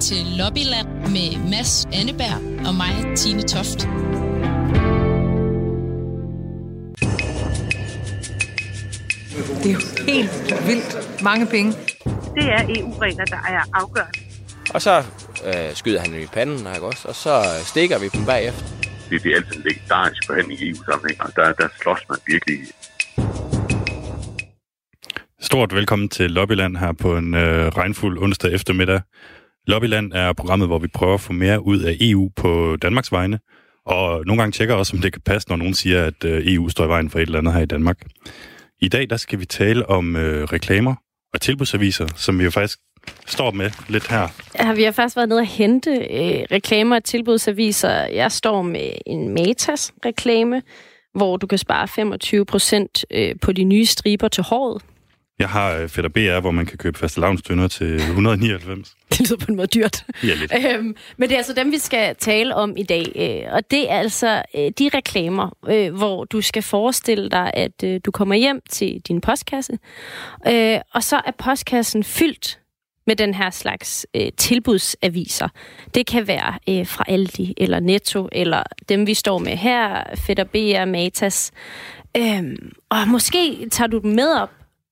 til Lobbyland med Mads Anneberg og mig, Tine Toft. Det er jo helt vildt mange penge. Det er EU-regler, der er afgørende. Og så øh, skyder han i panden, ikke også? Og så stikker vi dem bagefter. Det, det er altid en legendarisk forhandling i EU-sammenhæng, og der, der slås man virkelig Stort velkommen til Lobbyland her på en øh, regnfuld onsdag eftermiddag. Lobbyland er programmet, hvor vi prøver at få mere ud af EU på Danmarks vegne, og nogle gange tjekker også, om det kan passe, når nogen siger, at øh, EU står i vejen for et eller andet her i Danmark. I dag der skal vi tale om øh, reklamer og tilbudsaviser, som vi jo faktisk står med lidt her. Ja, vi har faktisk været nede og hente øh, reklamer og tilbudsaviser. Jeg står med en Matas-reklame, hvor du kan spare 25 procent øh, på de nye striber til håret. Jeg har øh, Fætter BR, hvor man kan købe faste lavnstønder til 199. Det lyder på en måde dyrt. Ja, lidt. Øhm, men det er altså dem, vi skal tale om i dag. Øh, og det er altså øh, de reklamer, øh, hvor du skal forestille dig, at øh, du kommer hjem til din postkasse, øh, og så er postkassen fyldt med den her slags øh, tilbudsaviser. Det kan være øh, fra Aldi eller Netto, eller dem vi står med her, Fætter BR, Matas. Øhm, og måske tager du dem med op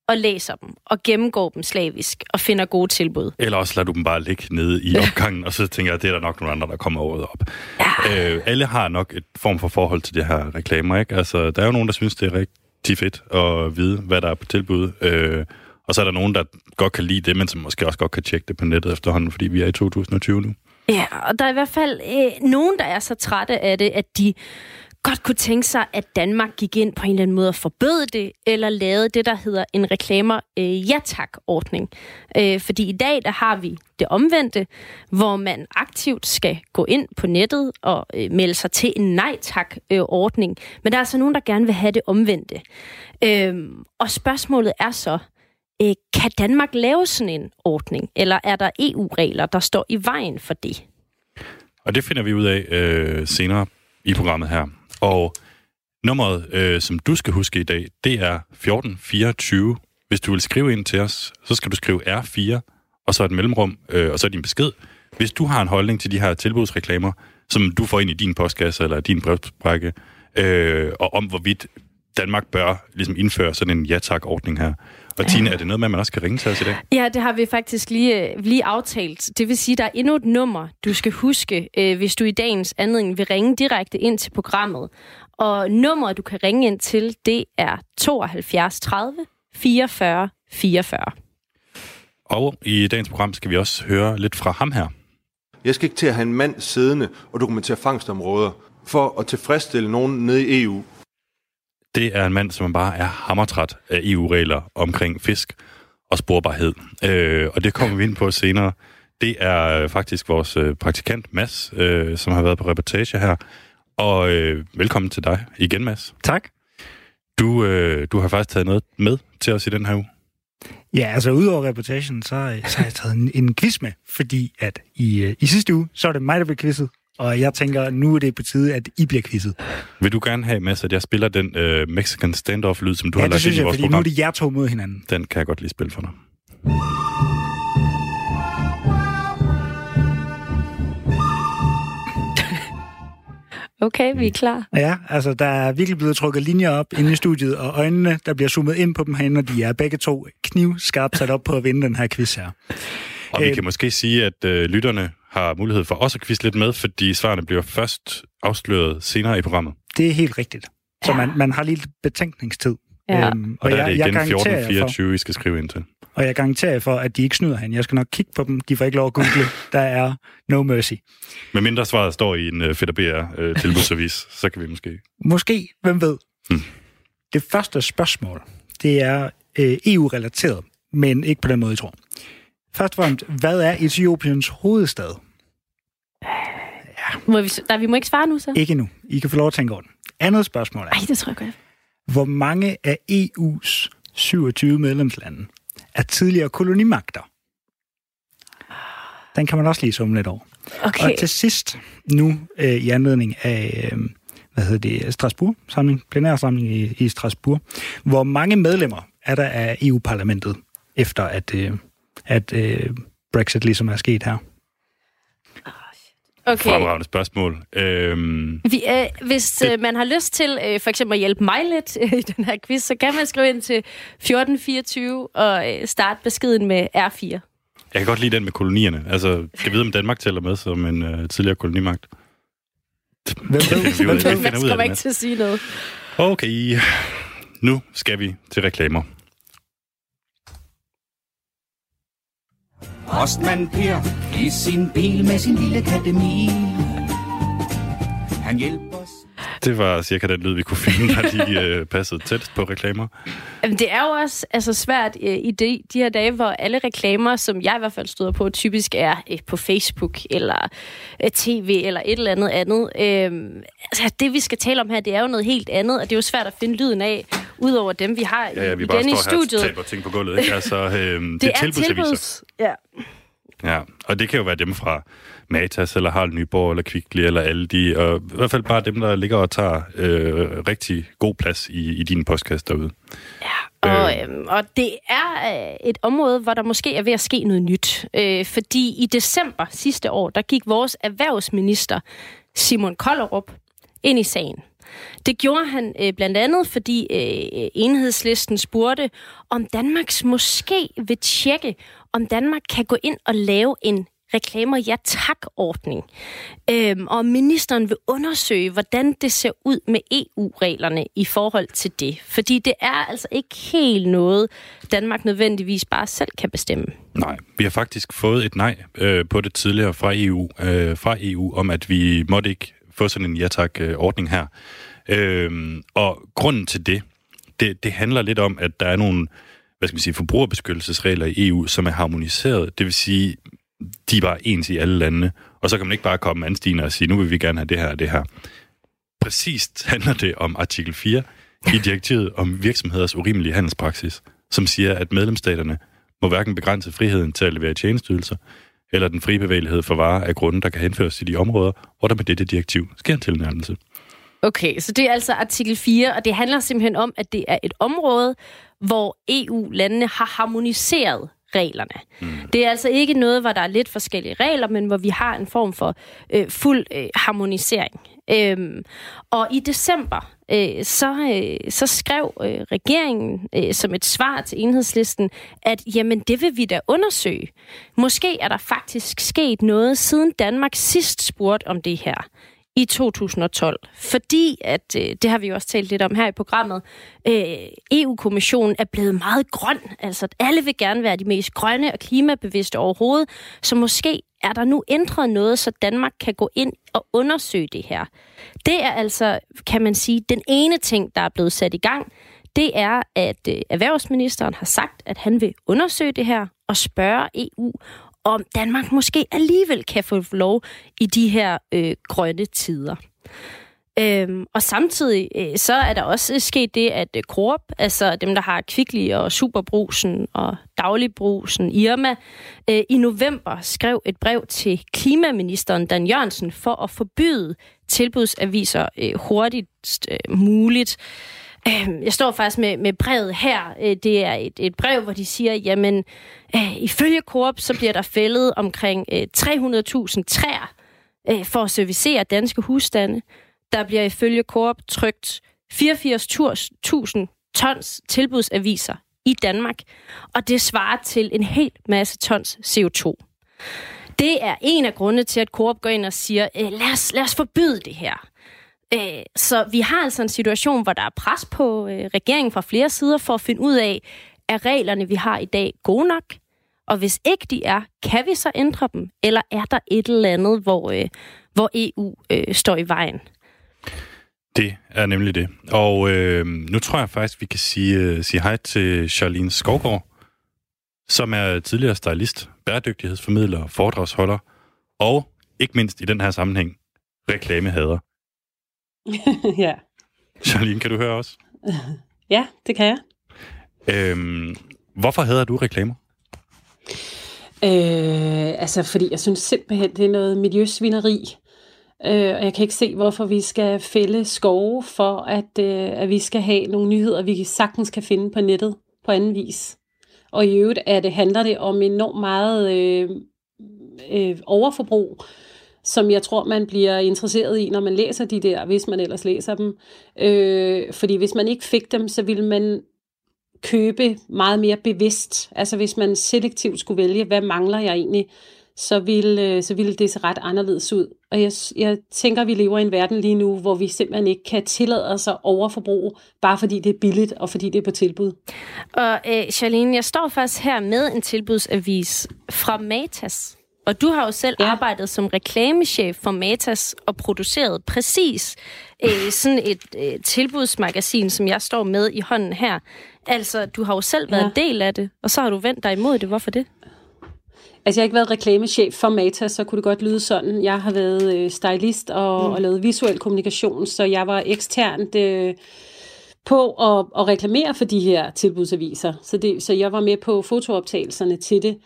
og læser dem, og gennemgår dem slavisk, og finder gode tilbud. Eller også lader du dem bare ligge nede i opgangen, og så tænker jeg, at det er der nok nogle andre, der kommer året op. Ja. Øh, alle har nok et form for forhold til det her reklamer, ikke? Altså, der er jo nogen, der synes, det er rigtig fedt at vide, hvad der er på tilbud. Øh, og så er der nogen, der godt kan lide det, men som måske også godt kan tjekke det på nettet efterhånden, fordi vi er i 2020 nu. Ja, og der er i hvert fald øh, nogen, der er så trætte af det, at de godt kunne tænke sig, at Danmark gik ind på en eller anden måde og forbød det, eller lavede det, der hedder en reklamer øh, ja tak-ordning. Øh, fordi i dag, der har vi det omvendte, hvor man aktivt skal gå ind på nettet og øh, melde sig til en nej tak-ordning. Øh, Men der er altså nogen, der gerne vil have det omvendte. Øh, og spørgsmålet er så, øh, kan Danmark lave sådan en ordning, eller er der EU-regler, der står i vejen for det? Og det finder vi ud af øh, senere i programmet her. Og nummeret, øh, som du skal huske i dag, det er 1424. Hvis du vil skrive ind til os, så skal du skrive R4, og så et mellemrum, øh, og så din besked. Hvis du har en holdning til de her tilbudsreklamer, som du får ind i din postkasse eller din brevsprække, øh, og om hvorvidt Danmark bør ligesom indføre sådan en ja-tak-ordning her. Og Tina, er det noget med, at man også skal ringe til os i dag? Ja, det har vi faktisk lige, lige aftalt. Det vil sige, at der er endnu et nummer, du skal huske, øh, hvis du i dagens anledning vil ringe direkte ind til programmet. Og nummeret, du kan ringe ind til, det er 72 30 44 44. Og i dagens program skal vi også høre lidt fra ham her. Jeg skal ikke til at have en mand siddende og dokumentere fangstområder for at tilfredsstille nogen nede i EU. Det er en mand, som bare er hammertræt af EU-regler omkring fisk og sporbarhed. Øh, og det kommer vi ind på senere. Det er faktisk vores øh, praktikant, Mads, øh, som har været på reportage her. Og øh, velkommen til dig igen, Mads. Tak. Du, øh, du har faktisk taget noget med til os i den her uge. Ja, altså udover reportagen, så, så har jeg taget en, en quiz med, fordi at i, øh, i sidste uge, så er det mig, der blev quizzet, og jeg tænker, nu er det på tide, at I bliver quizzet. Vil du gerne have, Mads, at jeg spiller den øh, Mexican standoff-lyd, som du ja, har lagt ind i vores fordi program? nu er det jer to mod hinanden. Den kan jeg godt lige spille for dig. Okay, vi er klar. Ja, altså der er virkelig blevet trukket linjer op inde i studiet, og øjnene, der bliver zoomet ind på dem herinde, og de er begge to knivskarpt sat op på at vinde den her quiz her. Og vi Øh, kan måske sige, at øh, lytterne har mulighed for også at quizze lidt med, fordi svarene bliver først afsløret senere i programmet. Det er helt rigtigt. Så man, man har lige lidt betænkningstid. Ja. Øhm, Og der er det igen garanterer jer 1424, I skal skrive ind til. Og jeg garanterer jer for, at de ikke snyder hende. Jeg skal nok kigge på dem. De får ikke lov at google. Der er no mercy. Med mindre svaret står i en uh, Fætter BR uh, tilbudsavis, så kan vi måske... Måske, hvem ved? Hmm. Det første spørgsmål, det er øh, EU-relateret, men ikke på den måde, jeg tror. Først og fremmest, hvad er Etiopiens hovedstad? Må vi, der, vi må ikke svare nu, så? Ikke nu. I kan få lov at tænke over den. Andet spørgsmål er, Ej, det tror jeg godt. hvor mange af EU's 27 medlemslande er tidligere kolonimagter? Den kan man også lige summe lidt over. Okay. Og til sidst, nu øh, i anledning af, øh, hvad hedder det, Strasbourg, samling, plenærsamling i, i Strasbourg, hvor mange medlemmer er der af EU-parlamentet, efter at, øh, at øh, Brexit ligesom er sket her? Okay. Fremragende spørgsmål. Øhm, Vi, øh, hvis øh, man har lyst til øh, for eksempel at hjælpe mig lidt øh, i den her quiz, så kan man skrive ind til 1424 og øh, starte beskeden med R4. jeg kan godt lide den med kolonierne. Altså, skal vide, om Danmark tæller med som en øh, tidligere kolonimagt. Hvem ved? Hvem ved? Man det, ikke til at sige noget. Okay. Nu skal vi til reklamer. Postmand Per i sin bil med sin lille kattemil. Han hjælper os. Det var cirka den lyd, vi kunne finde, der lige øh, passede tæt på reklamer. Jamen, det er jo også altså, svært øh, i de, de her dage, hvor alle reklamer, som jeg i hvert fald støder på, typisk er øh, på Facebook eller øh, tv eller et eller andet andet. Øh, altså, det, vi skal tale om her, det er jo noget helt andet, og det er jo svært at finde lyden af, udover dem, vi har Ja, ja, vi igen bare i står her studiet. og ting på gulvet. Ikke? Altså, øh, det, det er tilbudsaviser. tilbuds. Ja. Ja, og det kan jo være dem fra Matas, eller Harald Nyborg, eller Kvickly, eller Aldi, og i hvert fald bare dem, der ligger og tager øh, rigtig god plads i, i din postkasse derude. Og, øhm, og det er øh, et område, hvor der måske er ved at ske noget nyt. Øh, fordi i december sidste år, der gik vores erhvervsminister Simon Kollerup ind i sagen. Det gjorde han øh, blandt andet, fordi øh, enhedslisten spurgte, om Danmarks måske vil tjekke, om Danmark kan gå ind og lave en reklamer ja tak-ordning. Øhm, og ministeren vil undersøge, hvordan det ser ud med EU-reglerne i forhold til det. Fordi det er altså ikke helt noget, Danmark nødvendigvis bare selv kan bestemme. Nej, vi har faktisk fået et nej øh, på det tidligere fra EU, øh, fra EU om, at vi måtte ikke få sådan en ja tak-ordning øh, her. Øhm, og grunden til det, det, det handler lidt om, at der er nogle hvad skal man sige, forbrugerbeskyttelsesregler i EU, som er harmoniseret. Det vil sige, de er bare ens i alle landene. Og så kan man ikke bare komme anstigende og sige, nu vil vi gerne have det her og det her. Præcist handler det om artikel 4 i direktivet om virksomheders urimelige handelspraksis, som siger, at medlemsstaterne må hverken begrænse friheden til at levere tjenesteydelser, eller den frie bevægelighed for varer af grunde, der kan henføres til de områder, hvor der med dette direktiv sker en tilnærmelse. Okay, så det er altså artikel 4, og det handler simpelthen om, at det er et område, hvor EU-landene har harmoniseret reglerne. Mm. Det er altså ikke noget, hvor der er lidt forskellige regler, men hvor vi har en form for øh, fuld øh, harmonisering. Øhm, og i december, øh, så, øh, så skrev øh, regeringen øh, som et svar til enhedslisten, at jamen det vil vi da undersøge. Måske er der faktisk sket noget, siden Danmark sidst spurgte om det her i 2012. Fordi, at øh, det har vi jo også talt lidt om her i programmet, øh, EU-kommissionen er blevet meget grøn. Altså, at alle vil gerne være de mest grønne og klimabevidste overhovedet. Så måske er der nu ændret noget, så Danmark kan gå ind og undersøge det her. Det er altså, kan man sige, den ene ting, der er blevet sat i gang. Det er, at øh, erhvervsministeren har sagt, at han vil undersøge det her og spørge EU, om Danmark måske alligevel kan få lov i de her øh, grønne tider. Øhm, og samtidig øh, så er der også sket det, at øh, Coop, altså dem, der har Kvickly og Superbrusen og Dagligbrusen, Irma, øh, i november skrev et brev til klimaministeren Dan Jørgensen for at forbyde tilbudsaviser øh, hurtigst øh, muligt. Øh, Øhm, jeg står faktisk med, med brevet her. Øh, det er et, et brev, hvor de siger, jamen, øh, ifølge Coop, så bliver der fældet omkring øh, 300.000 træer for at servicere danske husstande. Der bliver ifølge Coop trygt 84.000 tons tilbudsaviser i Danmark, og det svarer til en hel masse tons CO2. Det er en af grundene til, at Coop går ind og siger, lad, os, lad os forbyde det her. Øh, så vi har altså en situation, hvor der er pres på øh, regeringen fra flere sider for at finde ud af, er reglerne, vi har i dag, gode nok? Og hvis ikke de er, kan vi så ændre dem? Eller er der et eller andet, hvor, øh, hvor EU øh, står i vejen? Det er nemlig det. Og øh, nu tror jeg faktisk, vi kan sige, øh, sige hej til Charlene Skovgaard, som er tidligere stylist, bæredygtighedsformidler, foredragsholder, og ikke mindst i den her sammenhæng, reklamehader. ja. Charlene, kan du høre os? ja, det kan jeg. Øhm, hvorfor hader du reklamer? Øh, altså, fordi jeg synes simpelthen, det er noget miljøsvineri. Øh, og jeg kan ikke se, hvorfor vi skal fælde skove for, at, øh, at vi skal have nogle nyheder, vi sagtens kan finde på nettet på anden vis. Og i øvrigt er det, handler det om enormt meget øh, øh, overforbrug, som jeg tror, man bliver interesseret i, når man læser de der, hvis man ellers læser dem. Øh, fordi hvis man ikke fik dem, så ville man købe meget mere bevidst. Altså hvis man selektivt skulle vælge, hvad mangler jeg egentlig, så ville, øh, så ville det se ret anderledes ud. Og jeg, jeg tænker, at vi lever i en verden lige nu, hvor vi simpelthen ikke kan tillade os at overforbruge, bare fordi det er billigt og fordi det er på tilbud. Og øh, Charlene, jeg står faktisk her med en tilbudsavis fra Matas. Og du har jo selv ja. arbejdet som reklamechef for Matas og produceret præcis øh, sådan et øh, tilbudsmagasin, som jeg står med i hånden her. Altså, du har jo selv været ja. en del af det, og så har du vendt dig imod det. Hvorfor det? Altså, jeg har ikke været reklamechef for Matas, så kunne det godt lyde sådan. Jeg har været øh, stylist og, mm. og lavet visuel kommunikation, så jeg var eksternt øh, på at, at reklamere for de her tilbudsaviser. Så, det, så jeg var med på fotooptagelserne til det.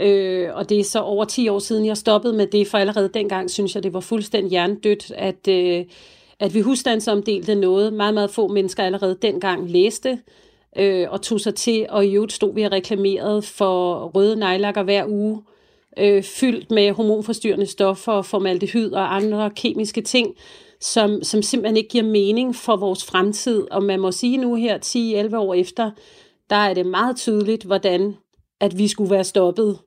Øh, og det er så over 10 år siden, jeg stoppede med det, for allerede dengang synes jeg, det var fuldstændig hjernedødt, at, øh, at vi husstandsomdelte noget. Meget, meget få mennesker allerede dengang læste øh, og tog sig til, og i øvrigt stod vi og reklamerede for røde nejlakker hver uge, øh, fyldt med hormonforstyrrende stoffer, formaldehyd og andre kemiske ting, som, som simpelthen ikke giver mening for vores fremtid. Og man må sige nu her, 10-11 år efter, der er det meget tydeligt, hvordan at vi skulle være stoppet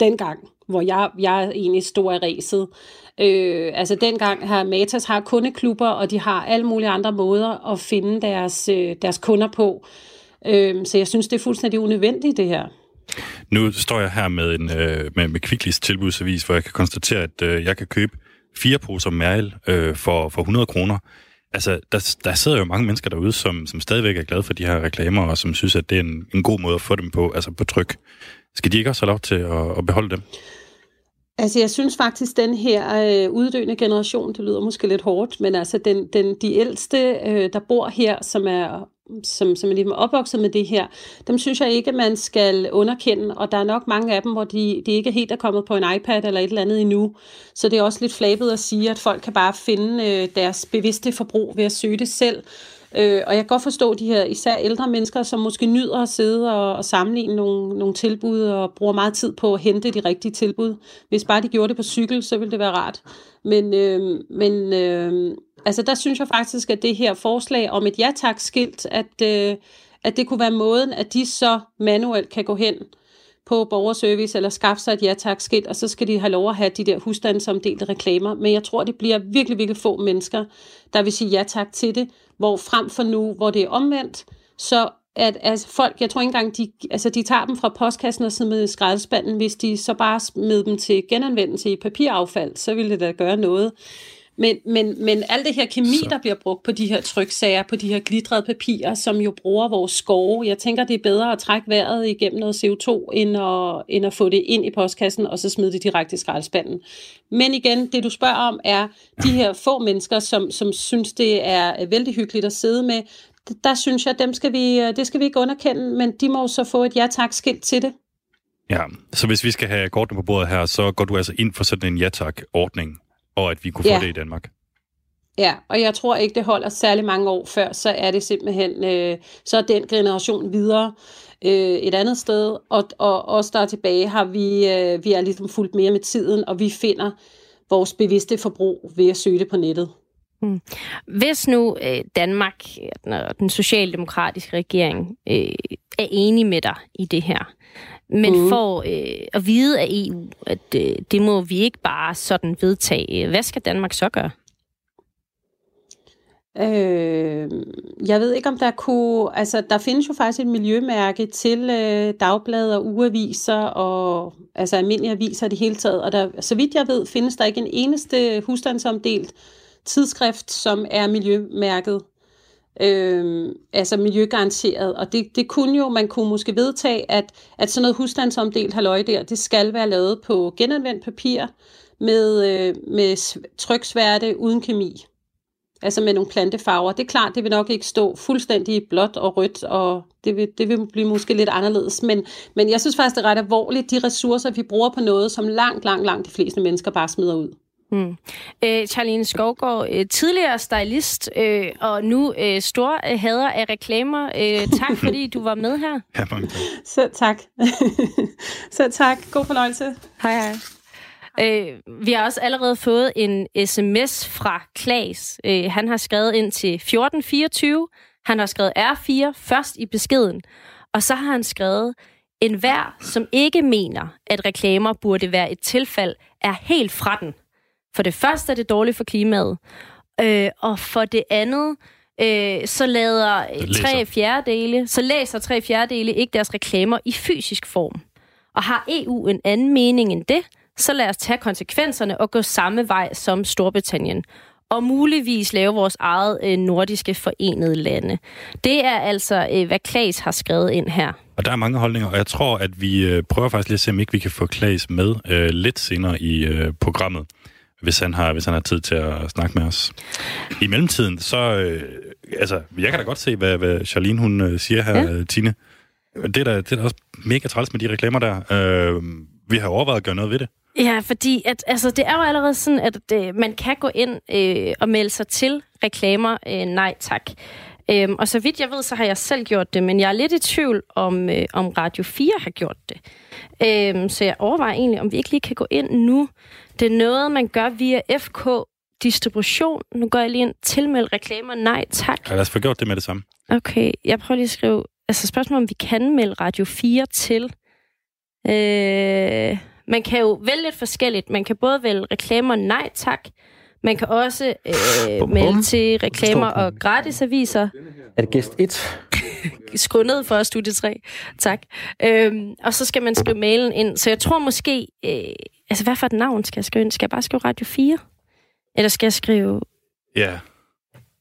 dengang, hvor jeg, jeg egentlig stod i ræset. Øh, altså dengang her Matas har kundeklubber, og de har alle mulige andre måder at finde deres, øh, deres kunder på. Øh, så jeg synes, det er fuldstændig unødvendigt, det her. Nu står jeg her med en øh, med, med Kvicklis tilbudsavis, hvor jeg kan konstatere, at øh, jeg kan købe fire poser mærl øh, for, for 100 kroner. Altså, der, der sidder jo mange mennesker derude, som, som stadigvæk er glade for de her reklamer, og som synes, at det er en, en god måde at få dem på, altså på tryk. Skal de ikke også have lov til at, at beholde dem? Altså, jeg synes faktisk, den her øh, uddøende generation, det lyder måske lidt hårdt, men altså den, den, de ældste, øh, der bor her, som er som, som er ligesom opvokset med det her, dem synes jeg ikke, man skal underkende, og der er nok mange af dem, hvor de, de ikke helt er kommet på en iPad eller et eller andet endnu, så det er også lidt flabet at sige, at folk kan bare finde øh, deres bevidste forbrug ved at søge det selv, Øh, og jeg kan godt forstå de her især ældre mennesker, som måske nyder at sidde og, og sammenligne nogle, nogle tilbud og bruger meget tid på at hente de rigtige tilbud. Hvis bare de gjorde det på cykel, så ville det være rart. Men, øh, men øh, altså der synes jeg faktisk, at det her forslag om et ja-tak-skilt, at, øh, at det kunne være måden, at de så manuelt kan gå hen på borgerservice eller skaffe sig et ja tak skilt, og så skal de have lov at have de der husstandsomdelte reklamer. Men jeg tror, det bliver virkelig, virkelig få mennesker, der vil sige ja tak til det, hvor frem for nu, hvor det er omvendt, så at altså, folk, jeg tror ikke engang, de, altså, de tager dem fra postkassen og smider i skraldespanden, hvis de så bare smider dem til genanvendelse i papiraffald, så ville det da gøre noget. Men, men, men alt det her kemi, så. der bliver brugt på de her tryksager, på de her glitrede papirer, som jo bruger vores skove, jeg tænker, det er bedre at trække vejret igennem noget CO2, end at, end at få det ind i postkassen, og så smide det direkte i skraldespanden. Men igen, det du spørger om, er de her få mennesker, som, som synes, det er vældig hyggeligt at sidde med, der synes jeg, dem skal vi, det skal vi ikke underkende, men de må så få et ja-tak-skilt til det. Ja, så hvis vi skal have kortene på bordet her, så går du altså ind for sådan en ja-tak-ordning og at vi kunne ja. få det i Danmark. Ja, og jeg tror ikke, det holder særlig mange år før, så er det simpelthen, øh, så er den generation videre øh, et andet sted, og, og os der er tilbage, har vi, øh, vi er ligesom fuldt mere med tiden, og vi finder vores bevidste forbrug ved at søge det på nettet. Hmm. Hvis nu øh, Danmark og den socialdemokratiske regering øh, er enige med dig i det her, men mm. får øh, at vide af EU, at øh, det må vi ikke bare sådan vedtage. Hvad skal Danmark så gøre? Øh, jeg ved ikke, om der kunne... Altså, der findes jo faktisk et miljømærke til øh, dagblade og ugeaviser og altså almindelige aviser i det hele taget. Og der, så vidt jeg ved, findes der ikke en eneste husstandsomdelt tidsskrift, som er miljømærket øh, altså miljøgaranteret. Og det, det kunne jo, man kunne måske vedtage, at, at sådan noget husstandsomdelt halvøje der, det skal være lavet på genanvendt papir med, øh, med tryksværte uden kemi. Altså med nogle plantefarver. Det er klart, det vil nok ikke stå fuldstændig blåt og rødt, og det vil, det vil blive måske lidt anderledes. Men, men jeg synes faktisk, det er ret alvorligt, de ressourcer, vi bruger på noget, som langt, langt, langt de fleste mennesker bare smider ud. Mm. Øh, Charlene Skovgaard, øh, tidligere stylist, øh, og nu øh, stor øh, hader af reklamer. Øh, tak, fordi du var med her. Ja, mange tak. Så tak. Så tak. God fornøjelse. Hej, hej. Øh, vi har også allerede fået en sms fra Klaas. Øh, han har skrevet ind til 1424. Han har skrevet R4 først i beskeden. Og så har han skrevet, en hver, som ikke mener, at reklamer burde være et tilfælde, er helt fra den. For det første er det dårligt for klimaet. Øh, og for det andet, øh, så lader tre fjerdedele, så læser tre fjerdedele ikke deres reklamer i fysisk form. Og har EU en anden mening end det, så lad os tage konsekvenserne og gå samme vej som Storbritannien. Og muligvis lave vores eget øh, nordiske forenede lande. Det er altså, øh, hvad Klaas har skrevet ind her. Og der er mange holdninger, og jeg tror, at vi øh, prøver faktisk lige at se, om ikke vi kan få Klaas med øh, lidt senere i øh, programmet, hvis han, har, hvis han har tid til at snakke med os. I mellemtiden, så... Øh, altså, jeg kan da godt se, hvad, hvad Charlene hun øh, siger her, ja. Tine. Det er, da, det er da også mega træls med de reklamer der. Øh, vi har overvejet at gøre noget ved det. Ja, fordi at, altså, det er jo allerede sådan, at det, man kan gå ind øh, og melde sig til reklamer. Øh, nej tak. Øhm, og så vidt jeg ved, så har jeg selv gjort det, men jeg er lidt i tvivl om, øh, om Radio 4 har gjort det. Øhm, så jeg overvejer egentlig, om vi ikke lige kan gå ind nu. Det er noget, man gør via FK distribution. Nu går jeg lige ind. Tilmeld reklamer. Nej, tak. Ja, lad os få gjort det med det samme. Okay, jeg prøver lige at skrive... Altså spørgsmålet, om vi kan melde Radio 4 til. Øh, man kan jo vælge lidt forskelligt. Man kan både vælge reklamer. Nej, tak. Man kan også øh, bum, bum. melde til reklamer og gratisaviser. Er det gæst 1? Skru ned for studie 3. Tak. Øhm, og så skal man skrive mailen ind. Så jeg tror måske... Øh, altså, hvad for et navn skal jeg skrive ind? Skal jeg bare skrive Radio 4? Eller skal jeg skrive... Ja.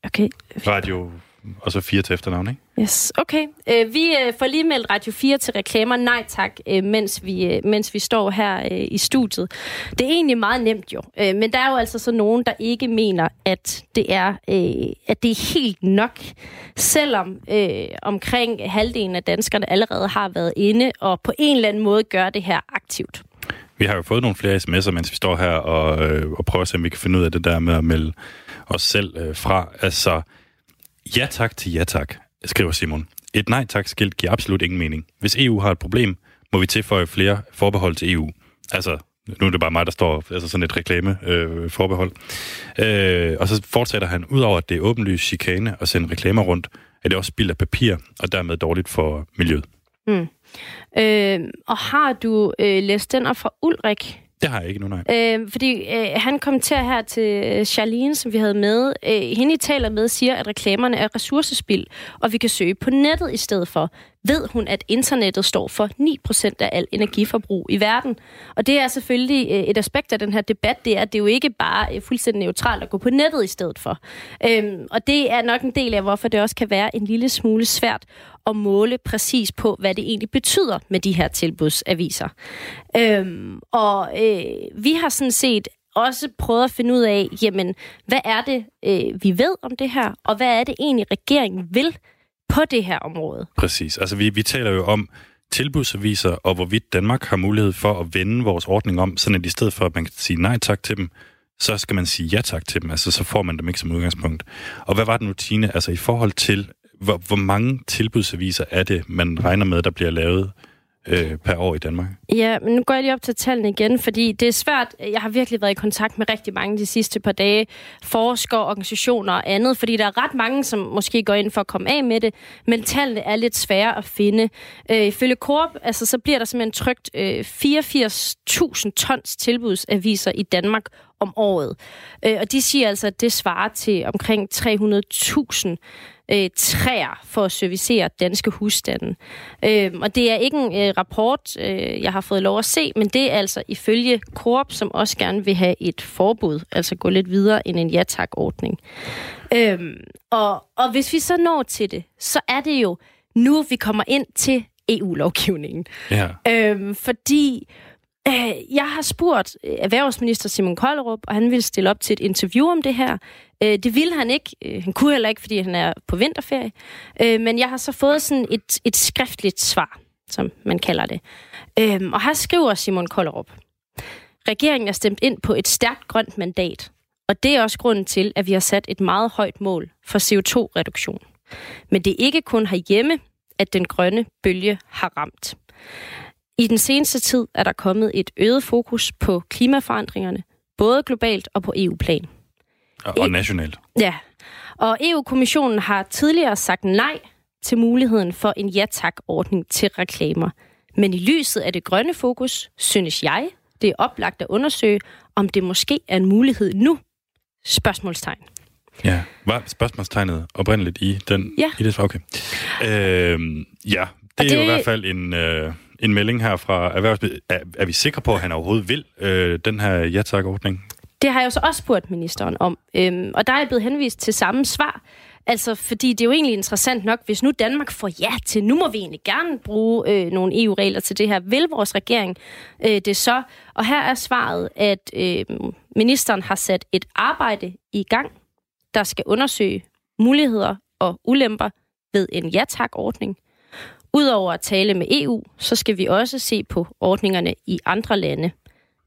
Okay. Radio og så fire til efternavn, ikke? Yes, okay. Øh, vi øh, får lige meldt Radio 4 til reklamer. Nej tak, øh, mens, vi, øh, mens vi står her øh, i studiet. Det er egentlig meget nemt jo. Øh, men der er jo altså så nogen, der ikke mener, at det er, øh, at det er helt nok. Selvom øh, omkring halvdelen af danskerne allerede har været inde og på en eller anden måde gør det her aktivt. Vi har jo fået nogle flere sms'er, mens vi står her og, øh, og prøver at se, om vi kan finde ud af det der med at melde os selv øh, fra. Altså, Ja tak til ja tak, skriver Simon. Et nej tak skilt giver absolut ingen mening. Hvis EU har et problem, må vi tilføje flere forbehold til EU. Altså, nu er det bare mig, der står altså sådan et reklame-forbehold. Øh, øh, og så fortsætter han, udover at det er åbenlyst chikane at sende reklamer rundt, er det også spild af papir, og dermed dårligt for miljøet. Mm. Øh, og har du øh, læst den op fra Ulrik? Det har jeg ikke nu, nej. Øh, fordi øh, han kommenterer her til øh, Charlene, som vi havde med. Øh, hende I taler med siger, at reklamerne er ressourcespild, og vi kan søge på nettet i stedet for. Ved hun, at internettet står for 9% af al energiforbrug i verden? Og det er selvfølgelig øh, et aspekt af den her debat, det er, at det jo ikke bare er fuldstændig neutralt at gå på nettet i stedet for. Øhm, og det er nok en del af, hvorfor det også kan være en lille smule svært at måle præcis på, hvad det egentlig betyder med de her tilbudsaviser. Øhm, og øh, vi har sådan set også prøvet at finde ud af, jamen, hvad er det, øh, vi ved om det her, og hvad er det egentlig, regeringen vil på det her område? Præcis. Altså, vi, vi taler jo om tilbudsaviser, og hvorvidt Danmark har mulighed for at vende vores ordning om, sådan at i stedet for, at man kan sige nej tak til dem, så skal man sige ja tak til dem. Altså, så får man dem ikke som udgangspunkt. Og hvad var det nu, Tine? Altså, i forhold til hvor, hvor mange tilbudsaviser er det, man regner med, der bliver lavet øh, per år i Danmark? Ja, men nu går jeg lige op til tallene igen, fordi det er svært. Jeg har virkelig været i kontakt med rigtig mange de sidste par dage, forskere, organisationer og andet, fordi der er ret mange, som måske går ind for at komme af med det, men tallene er lidt svære at finde. Øh, ifølge Coop, altså, så bliver der simpelthen trygt øh, 84.000 tons tilbudsaviser i Danmark om året. Øh, og de siger altså, at det svarer til omkring 300.000 øh, træer for at servicere danske husstande. Øh, og det er ikke en øh, rapport, øh, jeg har fået lov at se, men det er altså ifølge Coop, som også gerne vil have et forbud, altså gå lidt videre end en ja-tak-ordning. Øh, og, og hvis vi så når til det, så er det jo nu, vi kommer ind til EU-lovgivningen. Ja. Øh, fordi Øh, jeg har spurgt øh, erhvervsminister Simon Kollerup, og han ville stille op til et interview om det her. Øh, det ville han ikke. Han kunne heller ikke, fordi han er på vinterferie. Men jeg har så fået sådan et, et skriftligt svar, som man kalder det. Og her skriver Simon Kollerup. Regeringen er stemt ind på et stærkt grønt mandat, og det er også grunden til, at vi har sat et meget højt mål for CO2-reduktion. Men det er ikke kun herhjemme, at den grønne bølge har ramt. I den seneste tid er der kommet et øget fokus på klimaforandringerne, både globalt og på EU-plan. Og, og nationalt. Ja, og EU-kommissionen har tidligere sagt nej til muligheden for en ja-tak-ordning til reklamer. Men i lyset af det grønne fokus, synes jeg, det er oplagt at undersøge, om det måske er en mulighed nu. Spørgsmålstegn. Ja, var spørgsmålstegnet oprindeligt i den? Ja. I det, okay. Øhm, ja, det er det... jo i hvert fald en, øh, en melding her fra Erhvervsministeriet. Er, er vi sikre på, at han overhovedet vil øh, den her ja ordning Det har jeg jo så også spurgt ministeren om, øhm, og der er jeg blevet henvist til samme svar. Altså, fordi det er jo egentlig interessant nok, hvis nu Danmark får ja til, nu må vi egentlig gerne bruge øh, nogle EU-regler til det her. Vil vores regering øh, det så? Og her er svaret, at øh, ministeren har sat et arbejde i gang, der skal undersøge muligheder og ulemper ved en ja-tak-ordning. Udover at tale med EU, så skal vi også se på ordningerne i andre lande.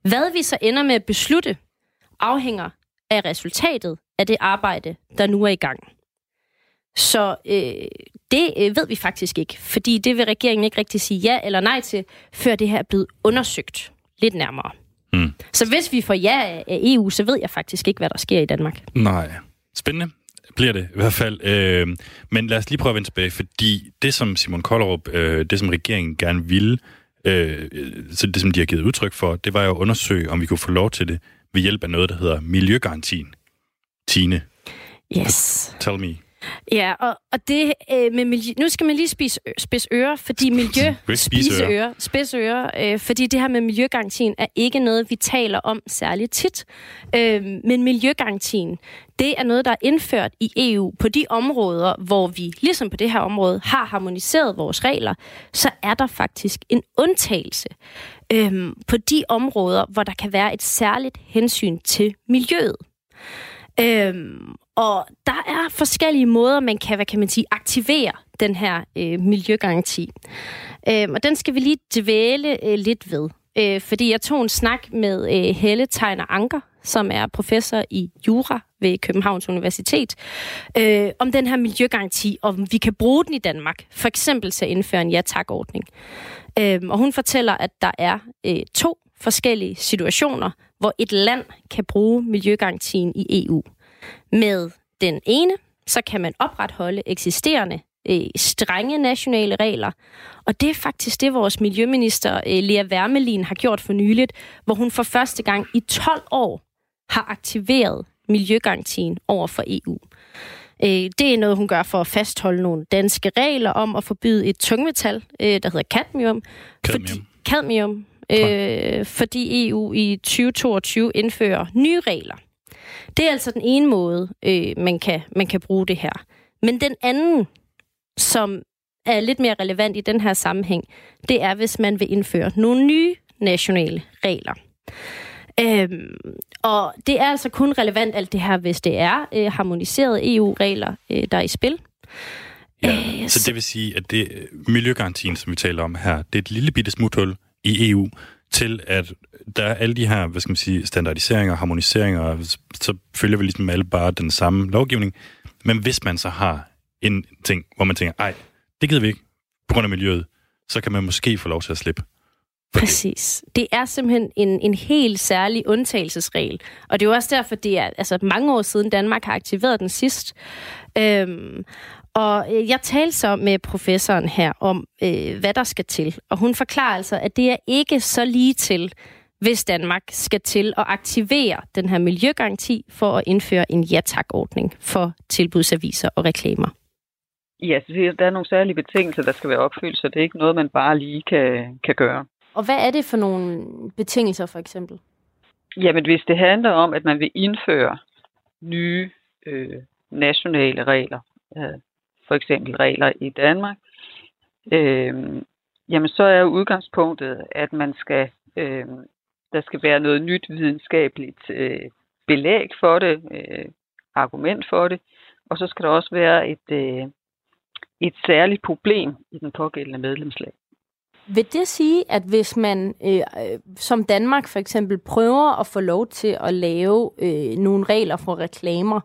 Hvad vi så ender med at beslutte, afhænger af resultatet af det arbejde, der nu er i gang. Så øh, det øh, ved vi faktisk ikke, fordi det vil regeringen ikke rigtig sige ja eller nej til, før det her er blevet undersøgt lidt nærmere. Mm. Så hvis vi får ja af EU, så ved jeg faktisk ikke, hvad der sker i Danmark. Nej. Spændende bliver det i hvert fald. Øh, men lad os lige prøve at vende tilbage, fordi det, som Simon Kollerup, øh, det som regeringen gerne ville, øh, så det som de har givet udtryk for, det var jo at undersøge, om vi kunne få lov til det ved hjælp af noget, der hedder Miljøgarantien. Tine. Yes. Tell me. Ja, og, og det øh, med miljø, nu skal man lige spise, spise ører, fordi miljø... spise ører. Spise ører, øh, fordi det her med miljøgarantien er ikke noget, vi taler om særligt tit. Øh, men miljøgarantien, det er noget, der er indført i EU på de områder, hvor vi, ligesom på det her område, har harmoniseret vores regler, så er der faktisk en undtagelse øh, på de områder, hvor der kan være et særligt hensyn til miljøet. Øhm, og der er forskellige måder, man kan, hvad kan man sige, aktivere den her øh, miljøgaranti. Øhm, og den skal vi lige dvæle øh, lidt ved. Øh, fordi jeg tog en snak med øh, Helle Tegner Anker, som er professor i jura ved Københavns Universitet, øh, om den her miljøgaranti, og om vi kan bruge den i Danmark, for eksempel til at indføre en ja-tak-ordning. Øh, og hun fortæller, at der er øh, to forskellige situationer, hvor et land kan bruge miljøgarantien i EU. Med den ene, så kan man opretholde eksisterende øh, strenge nationale regler. Og det er faktisk det, vores miljøminister øh, Lea Wermelin har gjort for nyligt, hvor hun for første gang i 12 år har aktiveret miljøgarantien over for EU. Øh, det er noget, hun gør for at fastholde nogle danske regler om at forbyde et tungmetal, der hedder cadmium. Cadmium. Fordi, cadmium, øh, fordi EU i 2022 indfører nye regler. Det er altså den ene måde, øh, man, kan, man kan bruge det her. Men den anden, som er lidt mere relevant i den her sammenhæng, det er, hvis man vil indføre nogle nye nationale regler. Øhm, og det er altså kun relevant alt det her, hvis det er øh, harmoniserede EU-regler, øh, der er i spil. Ja, øh, så det vil sige, at det miljøgarantien, som vi taler om her, det er et lille bitte smuthul i EU til, at der er alle de her, hvad skal man sige, standardiseringer og harmoniseringer, så følger vi ligesom alle bare den samme lovgivning. Men hvis man så har en ting, hvor man tænker, ej, det gider vi ikke på grund af miljøet, så kan man måske få lov til at slippe. Præcis. Det er simpelthen en, en helt særlig undtagelsesregel. Og det er jo også derfor, det er altså, mange år siden Danmark har aktiveret den sidst. Øhm, og øh, jeg talte så med professoren her om, øh, hvad der skal til. Og hun forklarer altså, at det er ikke så lige til, hvis Danmark skal til at aktivere den her miljøgaranti for at indføre en ja-tak-ordning for tilbudsaviser og reklamer. Ja, så der er nogle særlige betingelser, der skal være opfyldt, så det er ikke noget, man bare lige kan, kan gøre. Og hvad er det for nogle betingelser, for eksempel? Jamen, hvis det handler om, at man vil indføre nye øh, nationale regler, øh, for eksempel regler i Danmark, øh, jamen så er udgangspunktet, at man skal, øh, der skal være noget nyt videnskabeligt øh, belæg for det, øh, argument for det, og så skal der også være et, øh, et særligt problem i den pågældende medlemsland. Vil det sige, at hvis man øh, øh som Danmark for eksempel prøver at få lov til at lave øh, nogle regler for reklamer,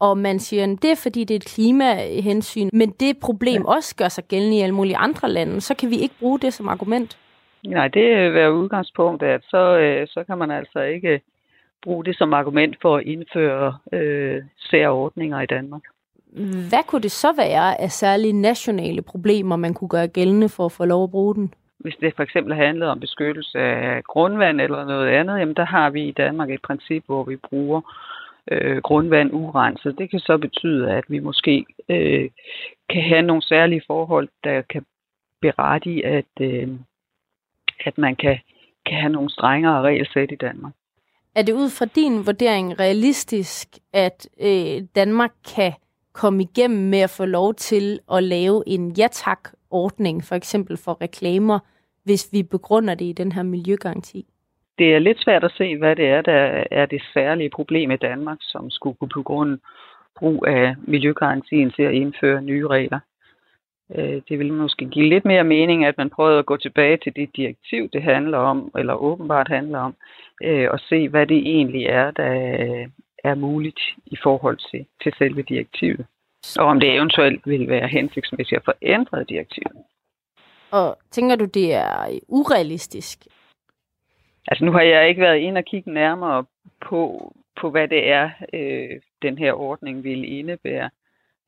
og man siger, at det er fordi, det er et klimahensyn, men det problem ja. også gør sig gældende i alle mulige andre lande, så kan vi ikke bruge det som argument? Nej, det vil være udgangspunkt, at så, øh, så kan man altså ikke bruge det som argument for at indføre øh, særordninger i Danmark. Hvad kunne det så være af særlige nationale problemer, man kunne gøre gældende for at få lov at bruge den? Hvis det for eksempel handler om beskyttelse af grundvand eller noget andet, jamen der har vi i Danmark et princip, hvor vi bruger øh, grundvand urenset. Det kan så betyde, at vi måske øh, kan have nogle særlige forhold, der kan berettige, at, øh, at man kan, kan have nogle strengere regelsæt i Danmark. Er det ud fra din vurdering realistisk, at øh, Danmark kan komme igennem med at få lov til at lave en ja-tak-ordning, for eksempel for reklamer, hvis vi begrunder det i den her miljøgaranti? Det er lidt svært at se, hvad det er, der er det særlige problem i Danmark, som skulle kunne begrunde brug af miljøgarantien til at indføre nye regler. Øh, det vil måske give lidt mere mening, at man prøver at gå tilbage til det direktiv, det handler om, eller åbenbart handler om, øh, og se, hvad det egentlig er, der er muligt i forhold til, til selve direktivet. Og om det eventuelt vil være hensigtsmæssigt at forændre direktivet. Og tænker du, det er urealistisk? Altså nu har jeg ikke været ind og kigge nærmere på, på hvad det er, øh, den her ordning vil indebære.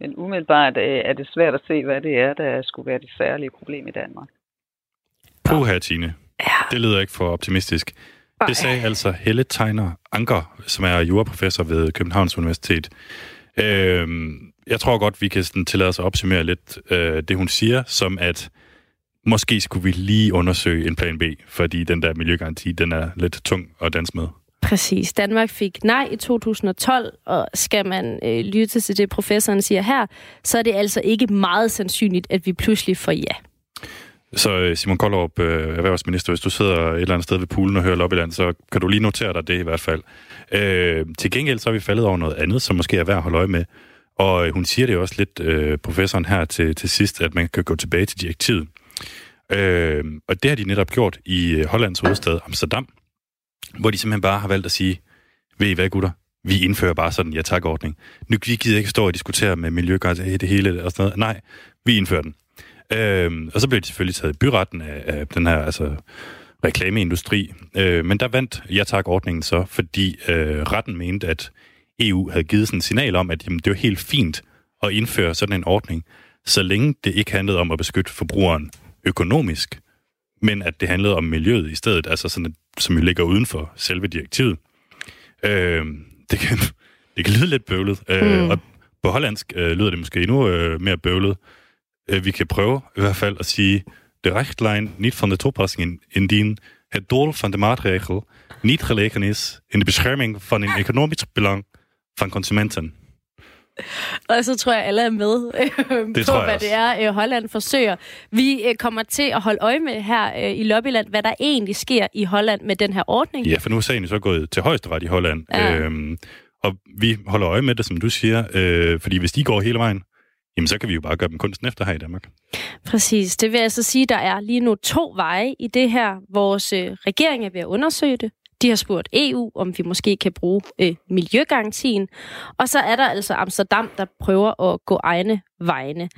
Men umiddelbart øh, er det svært at se, hvad det er, der skulle være det særlige problem i Danmark. Puh Tine. Ja. Det lyder ikke for optimistisk. Det sagde altså Helle Tegner Anker, som er juraprofessor ved Københavns Universitet. Øhm, jeg tror godt, vi kan sådan tillade os at opsummere lidt øh, det, hun siger, som at måske skulle vi lige undersøge en plan B, fordi den der miljøgaranti, den er lidt tung at danse med. Præcis. Danmark fik nej i 2012, og skal man øh, lytte til det, professoren siger her, så er det altså ikke meget sandsynligt, at vi pludselig får ja. Så øh, Simon Koldrup, øh, erhvervsminister, hvis du sidder et eller andet sted ved poolen og hører Lobbyland, så kan du lige notere dig det i hvert fald. Øh, til gengæld så er vi faldet over noget andet, som måske er værd at holde øje med. Og øh, hun siger det også lidt, øh, professoren her til, til sidst, at man kan gå tilbage til direktivet. Øh, og det har de netop gjort i øh, Hollands hovedstad Amsterdam, hvor de simpelthen bare har valgt at sige, ved I hvad gutter, vi indfører bare sådan en ja tak ordning. Nu vi gider ikke stå og diskutere med miljøgrænser det hele og sådan noget. Nej, vi indfører den. Øh, og så blev det selvfølgelig taget i byretten af, af den her altså, reklameindustri. Øh, men der vandt ja tak ordningen så, fordi øh, retten mente, at EU havde givet sådan et signal om, at jamen, det var helt fint at indføre sådan en ordning, så længe det ikke handlede om at beskytte forbrugeren økonomisk, men at det handlede om miljøet i stedet, altså sådan, som jo ligger uden for selve direktivet. Øh, det, kan, det kan lyde lidt bøvlet, øh, mm. og på hollandsk øh, lyder det måske endnu øh, mere bøvlet. Øh, vi kan prøve i hvert fald at sige, de richtlijn niet van de toepassing indien het doel van de maatregel niet gelegen is in de bescherming van een economisch belang van consumenten. Og så tror jeg, alle er med øh, det på, hvad også. det er, øh, Holland forsøger. Vi øh, kommer til at holde øje med her øh, i Lobbyland, hvad der egentlig sker i Holland med den her ordning. Ja, for nu er sagen så gået til højesteret i Holland. Ja. Øhm, og vi holder øje med det, som du siger, øh, fordi hvis de går hele vejen, jamen så kan vi jo bare gøre dem kunsten efter her i Danmark. Præcis. Det vil altså sige, at der er lige nu to veje i det her. Vores øh, regering er ved at undersøge det. De har spurgt EU, om vi måske kan bruge øh, miljøgarantien. Og så er der altså Amsterdam, der prøver at gå egne vegne.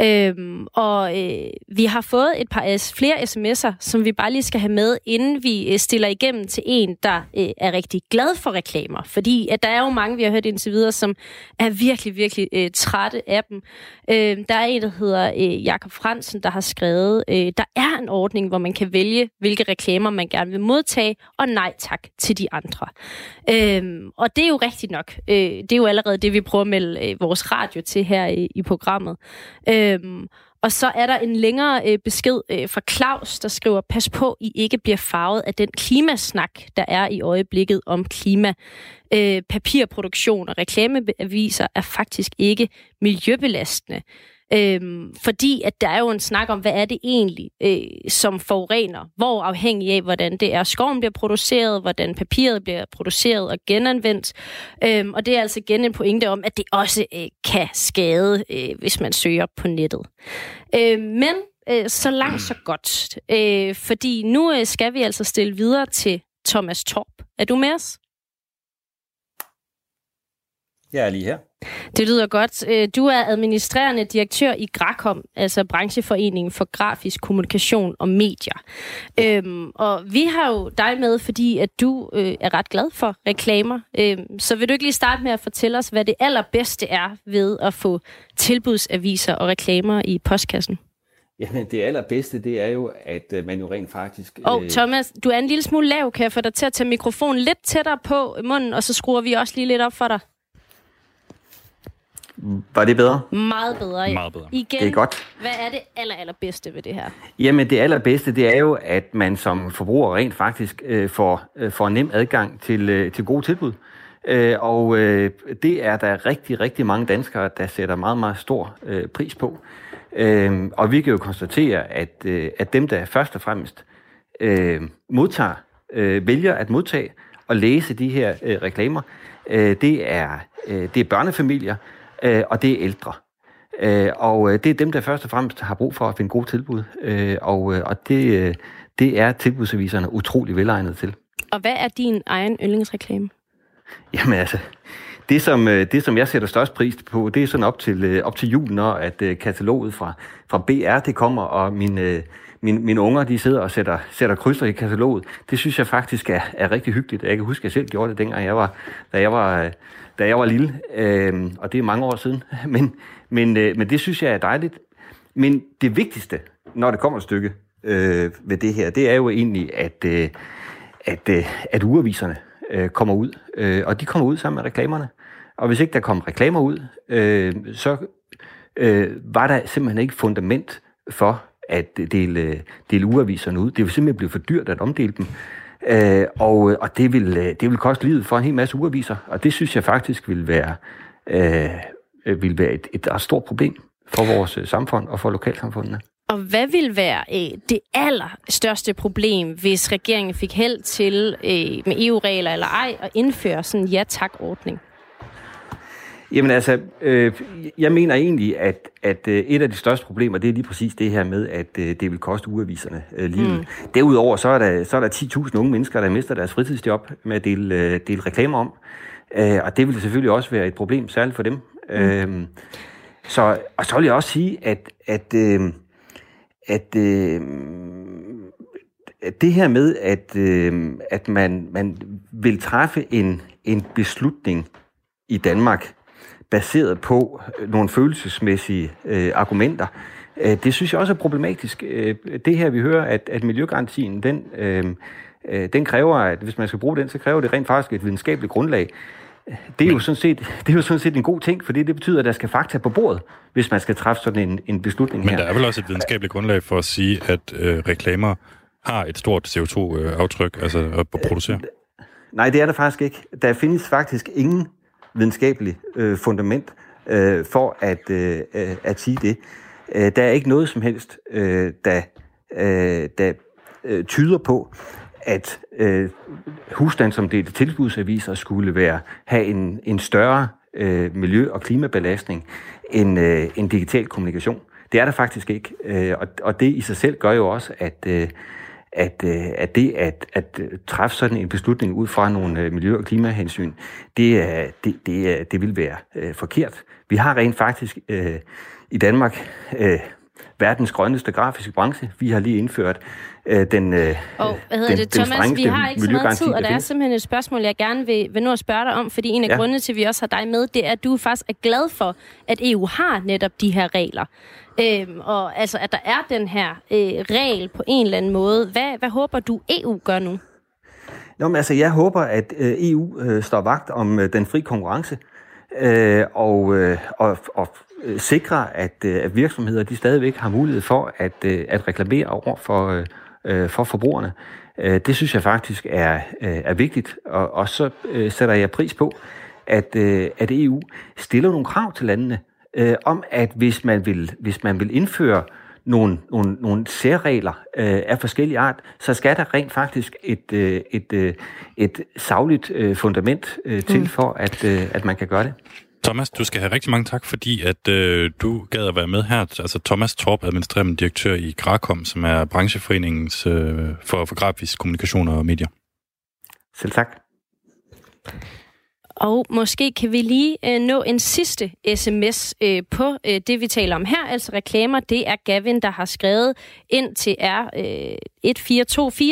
Øhm, og øh, vi har fået et par flere sms'er, som vi bare lige skal have med, inden vi øh, stiller igennem til en, der øh, er rigtig glad for reklamer. Fordi at der er jo mange, vi har hørt indtil videre, som er virkelig, virkelig øh, trætte af dem. Øh, der er en, der hedder øh, Jakob Fransen, der har skrevet, øh, der er en ordning, hvor man kan vælge, hvilke reklamer man gerne vil modtage, og nej tak til de andre. Øh, og det er jo rigtigt nok. Øh, det er jo allerede det, vi prøver at melde øh, vores radio til her i, i programmet. Øh, og så er der en længere øh, besked øh, fra Claus, der skriver, pas på, I ikke bliver farvet af den klimasnak, der er i øjeblikket om klima. Øh, papirproduktion og reklameaviser er faktisk ikke miljøbelastende. Øhm, fordi at der er jo en snak om, hvad er det egentlig, øh, som forurener? Hvor afhængig af, hvordan det er, skoven bliver produceret, hvordan papiret bliver produceret og genanvendt. Øhm, og det er altså igen en pointe om, at det også øh, kan skade, øh, hvis man søger på nettet. Øh, men øh, så langt så godt. Øh, fordi nu øh, skal vi altså stille videre til Thomas Torp. Er du med os? Jeg er lige her. Det lyder godt. Øh, du er administrerende direktør i Grakom, altså brancheforeningen for grafisk kommunikation og medier. Øhm, og vi har jo dig med, fordi at du øh, er ret glad for reklamer. Øhm, så vil du ikke lige starte med at fortælle os, hvad det allerbedste er ved at få tilbudsaviser og reklamer i postkassen? Jamen, det allerbedste, det er jo, at øh, man jo rent faktisk... Og oh, Thomas, du er en lille smule lav. Kan jeg få dig til at tage mikrofonen lidt tættere på munden, og så skruer vi også lige lidt op for dig? Var det bedre? Meget bedre. Meget bedre. Igen, Det er godt. hvad er det aller, allerbedste ved det her? Jamen, det allerbedste, det er jo, at man som forbruger rent faktisk øh, får, øh, får nem adgang til, øh, til gode tilbud. Øh, og øh, det er der rigtig, rigtig mange danskere, der sætter meget, meget stor øh, pris på. Øh, og vi kan jo konstatere, at, øh, at dem, der først og fremmest øh, modtager, øh, vælger at modtage og læse de her øh, reklamer, øh, det, er, øh, det er børnefamilier, øh, og det er ældre. Øh, og øh, det er dem, der først og fremmest har brug for at finde gode tilbud, øh, og, øh, og det, øh, det er tilbudsaviserne utrolig velegnet til. Og hvad er din egen yndlingsreklame? Jamen altså, det som, det som jeg sætter størst pris på, det er sådan op til, op til jul, når at kataloget fra, fra BR det kommer, og mine, mine, mine unger de sidder og sætter, sætter krydser i kataloget. Det synes jeg faktisk er, er rigtig hyggeligt. Jeg kan huske, at jeg selv gjorde det, dengang jeg var, da jeg var, da jeg var lille, øh, og det er mange år siden. Men, men, øh, men det synes jeg er dejligt. Men det vigtigste, når det kommer et stykke øh, ved det her, det er jo egentlig, at, øh, at, øh, at ugeaviserne øh, kommer ud. Øh, og de kommer ud sammen med reklamerne. Og hvis ikke der kom reklamer ud, øh, så øh, var der simpelthen ikke fundament for at dele, øh, dele ugeaviserne ud. Det ville simpelthen blive for dyrt at omdele dem. Øh, og og det, vil, øh, det vil koste livet for en hel masse ugeaviser. Og det synes jeg faktisk vil være, øh, øh vil være et, et, et stort problem for vores øh, samfund og for lokalsamfundene. Og hvad vil være øh, det allerstørste problem, hvis regeringen fik held til øh, med EU-regler eller ej at indføre sådan en ja-tak-ordning? Jamen altså, øh, jeg mener egentlig, at, at øh, et af de største problemer, det er lige præcis det her med, at øh, det vil koste ugeaviserne øh, livet. Mm. Derudover så er der, så er der 10.000 unge mennesker, der mister deres fritidsjob med at dele, øh, dele reklamer om. Øh, og det vil selvfølgelig også være et problem, særligt for dem. Mm. Øh, så, og så vil jeg også sige, at, at, øh, at, øh, det her med, at, øh, at man, man vil træffe en, en beslutning i Danmark, baseret på øh, nogle følelsesmæssige øh, argumenter. Øh, det synes jeg også er problematisk. Øh, det her, vi hører, at, at miljøgarantien, den, øh, øh, den kræver, at hvis man skal bruge den, så kræver det rent faktisk et videnskabeligt grundlag. Det er, jo sådan set, det er jo sådan set en god ting, fordi det betyder, at der skal fakta på bordet, hvis man skal træffe sådan en, en beslutning Men her. der er vel også et videnskabeligt grundlag for at sige, at øh, reklamer har et stort CO2-aftryk, altså at producere? Nej, det er der faktisk ikke. Der findes faktisk ingen videnskabeligt øh, fundament øh, for at, øh, øh, at sige det. Øh, der er ikke noget som helst, øh, der, øh, der øh, tyder på, at øh, husstandsomdelte tilbudsaviser skulle være have en, en større øh, miljø- og klimabelastning end, øh, end digital kommunikation. Det er der faktisk ikke, øh, og, og det i sig selv gør jo også, at, øh, at, øh, at det at, at øh, træffe sådan en beslutning ud fra nogle øh, miljø- og klimahensyn, det, er, det, det, det vil være øh, forkert. Vi har rent faktisk øh, i Danmark øh, verdens grønneste grafiske branche. Vi har lige indført øh, den øh, Og hvad hedder den, det, Thomas, vi har ikke så meget tid, og der er simpelthen et spørgsmål, jeg gerne vil, vil nu at spørge dig om, fordi en af ja. grundene til, at vi også har dig med, det er, at du faktisk er glad for, at EU har netop de her regler. Øhm, og altså, at der er den her øh, regel på en eller anden måde. Hvad, hvad håber du, EU gør nu? Nå, men altså, jeg håber, at øh, EU øh, står vagt om øh, den fri konkurrence øh, og, øh, og, og øh, sikrer, at, øh, at virksomheder de stadigvæk har mulighed for at, øh, at reklamere over for, øh, øh, for forbrugerne. Øh, det synes jeg faktisk er, øh, er vigtigt, og, og så øh, sætter jeg pris på, at, øh, at EU stiller nogle krav til landene øh, om, at hvis man vil, hvis man vil indføre nogle, nogle, nogle særregler øh, af forskellige art, så skal der rent faktisk et, øh, et, øh, et savligt øh, fundament øh, til Mm. for, at, øh, at man kan gøre det. Thomas, du skal have rigtig mange tak, fordi at øh, du gad at være med her. Altså Thomas Torp, administrerende direktør i Grakom, som er brancheforeningens øh, for, for grafisk kommunikation og medier. Selv tak. Og måske kan vi lige øh, nå en sidste sms øh, på øh, det, vi taler om her, altså reklamer. Det er Gavin, der har skrevet ind til R1424,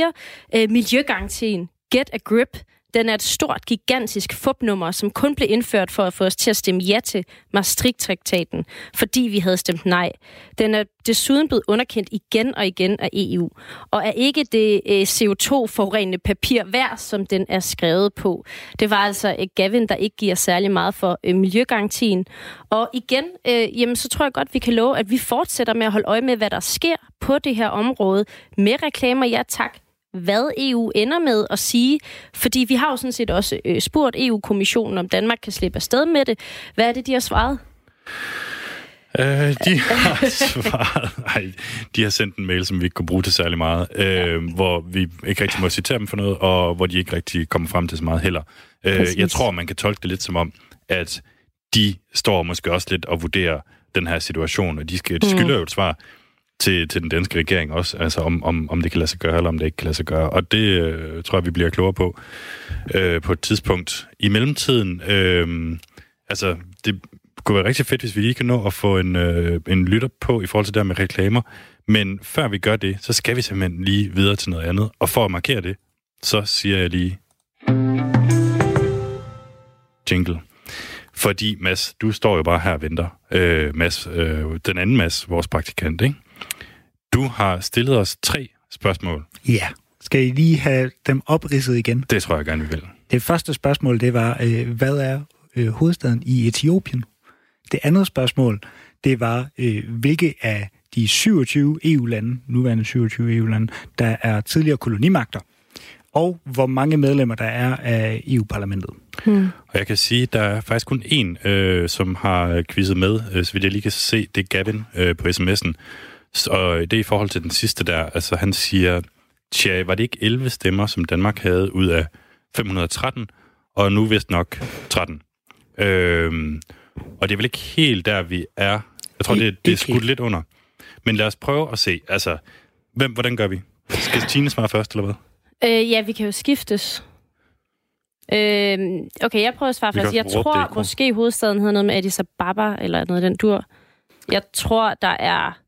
øh, Miljøgarantien. Get a grip. Den er et stort, gigantisk fupnummer, som kun blev indført for at få os til at stemme ja til Maastricht-traktaten, fordi vi havde stemt nej. Den er desuden blevet underkendt igen og igen af EU, og er ikke det øh, CO2-forurenende papir værd, som den er skrevet på. Det var altså øh, Gavin, der ikke giver særlig meget for øh, miljøgarantien. Og igen, øh, jamen, så tror jeg godt, vi kan love, at vi fortsætter med at holde øje med, hvad der sker på det her område med reklamer. Ja, tak hvad EU ender med at sige, fordi vi har jo sådan set også øh, spurgt EU-kommissionen, om Danmark kan slippe afsted med det. Hvad er det, de har svaret? Øh, de har svaret... Nej, de har sendt en mail, som vi ikke kunne bruge til særlig meget, øh, hvor vi ikke rigtig må citere dem for noget, og hvor de ikke rigtig kommer frem til så meget heller. Øh, jeg tror, man kan tolke det lidt som om, at de står måske også lidt og vurderer den her situation, og de, skal, de skylder jo et svar til, til den danske regering også, altså om, om, om det kan lade sig gøre, eller om det ikke kan lade sig gøre. Og det øh, tror jeg, vi bliver klogere på øh, på et tidspunkt. I mellemtiden, øh, altså det kunne være rigtig fedt, hvis vi lige kan nå at få en, øh, en lytter på i forhold til det med reklamer. Men før vi gør det, så skal vi simpelthen lige videre til noget andet. Og for at markere det, så siger jeg lige... Jingle. Fordi, Mads, du står jo bare her og venter. Øh, Mads, øh, den anden Mads, vores praktikant, ikke? Du har stillet os tre spørgsmål. Ja. Skal I lige have dem opridset igen? Det tror jeg gerne, vi vil. Det første spørgsmål, det var, øh, hvad er øh, hovedstaden i Etiopien? Det andet spørgsmål, det var, øh, hvilke af de 27 EU-lande, nuværende 27 EU-lande, der er tidligere kolonimagter, og hvor mange medlemmer der er af EU-parlamentet. Hmm. Og jeg kan sige, der er faktisk kun én, øh, som har quizzet med, øh, så vidt jeg lige kan se, det er Gavin øh, på sms'en. Og det er i forhold til den sidste der, altså han siger, tja, var det ikke 11 stemmer, som Danmark havde ud af 513, og nu vist nok 13. Øhm, og det er vel ikke helt der, vi er. Jeg tror, det, det er skudt lidt under. Men lad os prøve at se, altså, hvem, hvordan gør vi? Skal Tine svare først, eller hvad? Øh, ja, vi kan jo skiftes. Øh, okay, jeg prøver at svare Vi først. Jeg tror måske hovedstaden hedder noget med Addis Ababa, eller noget af den dur. Jeg tror, der er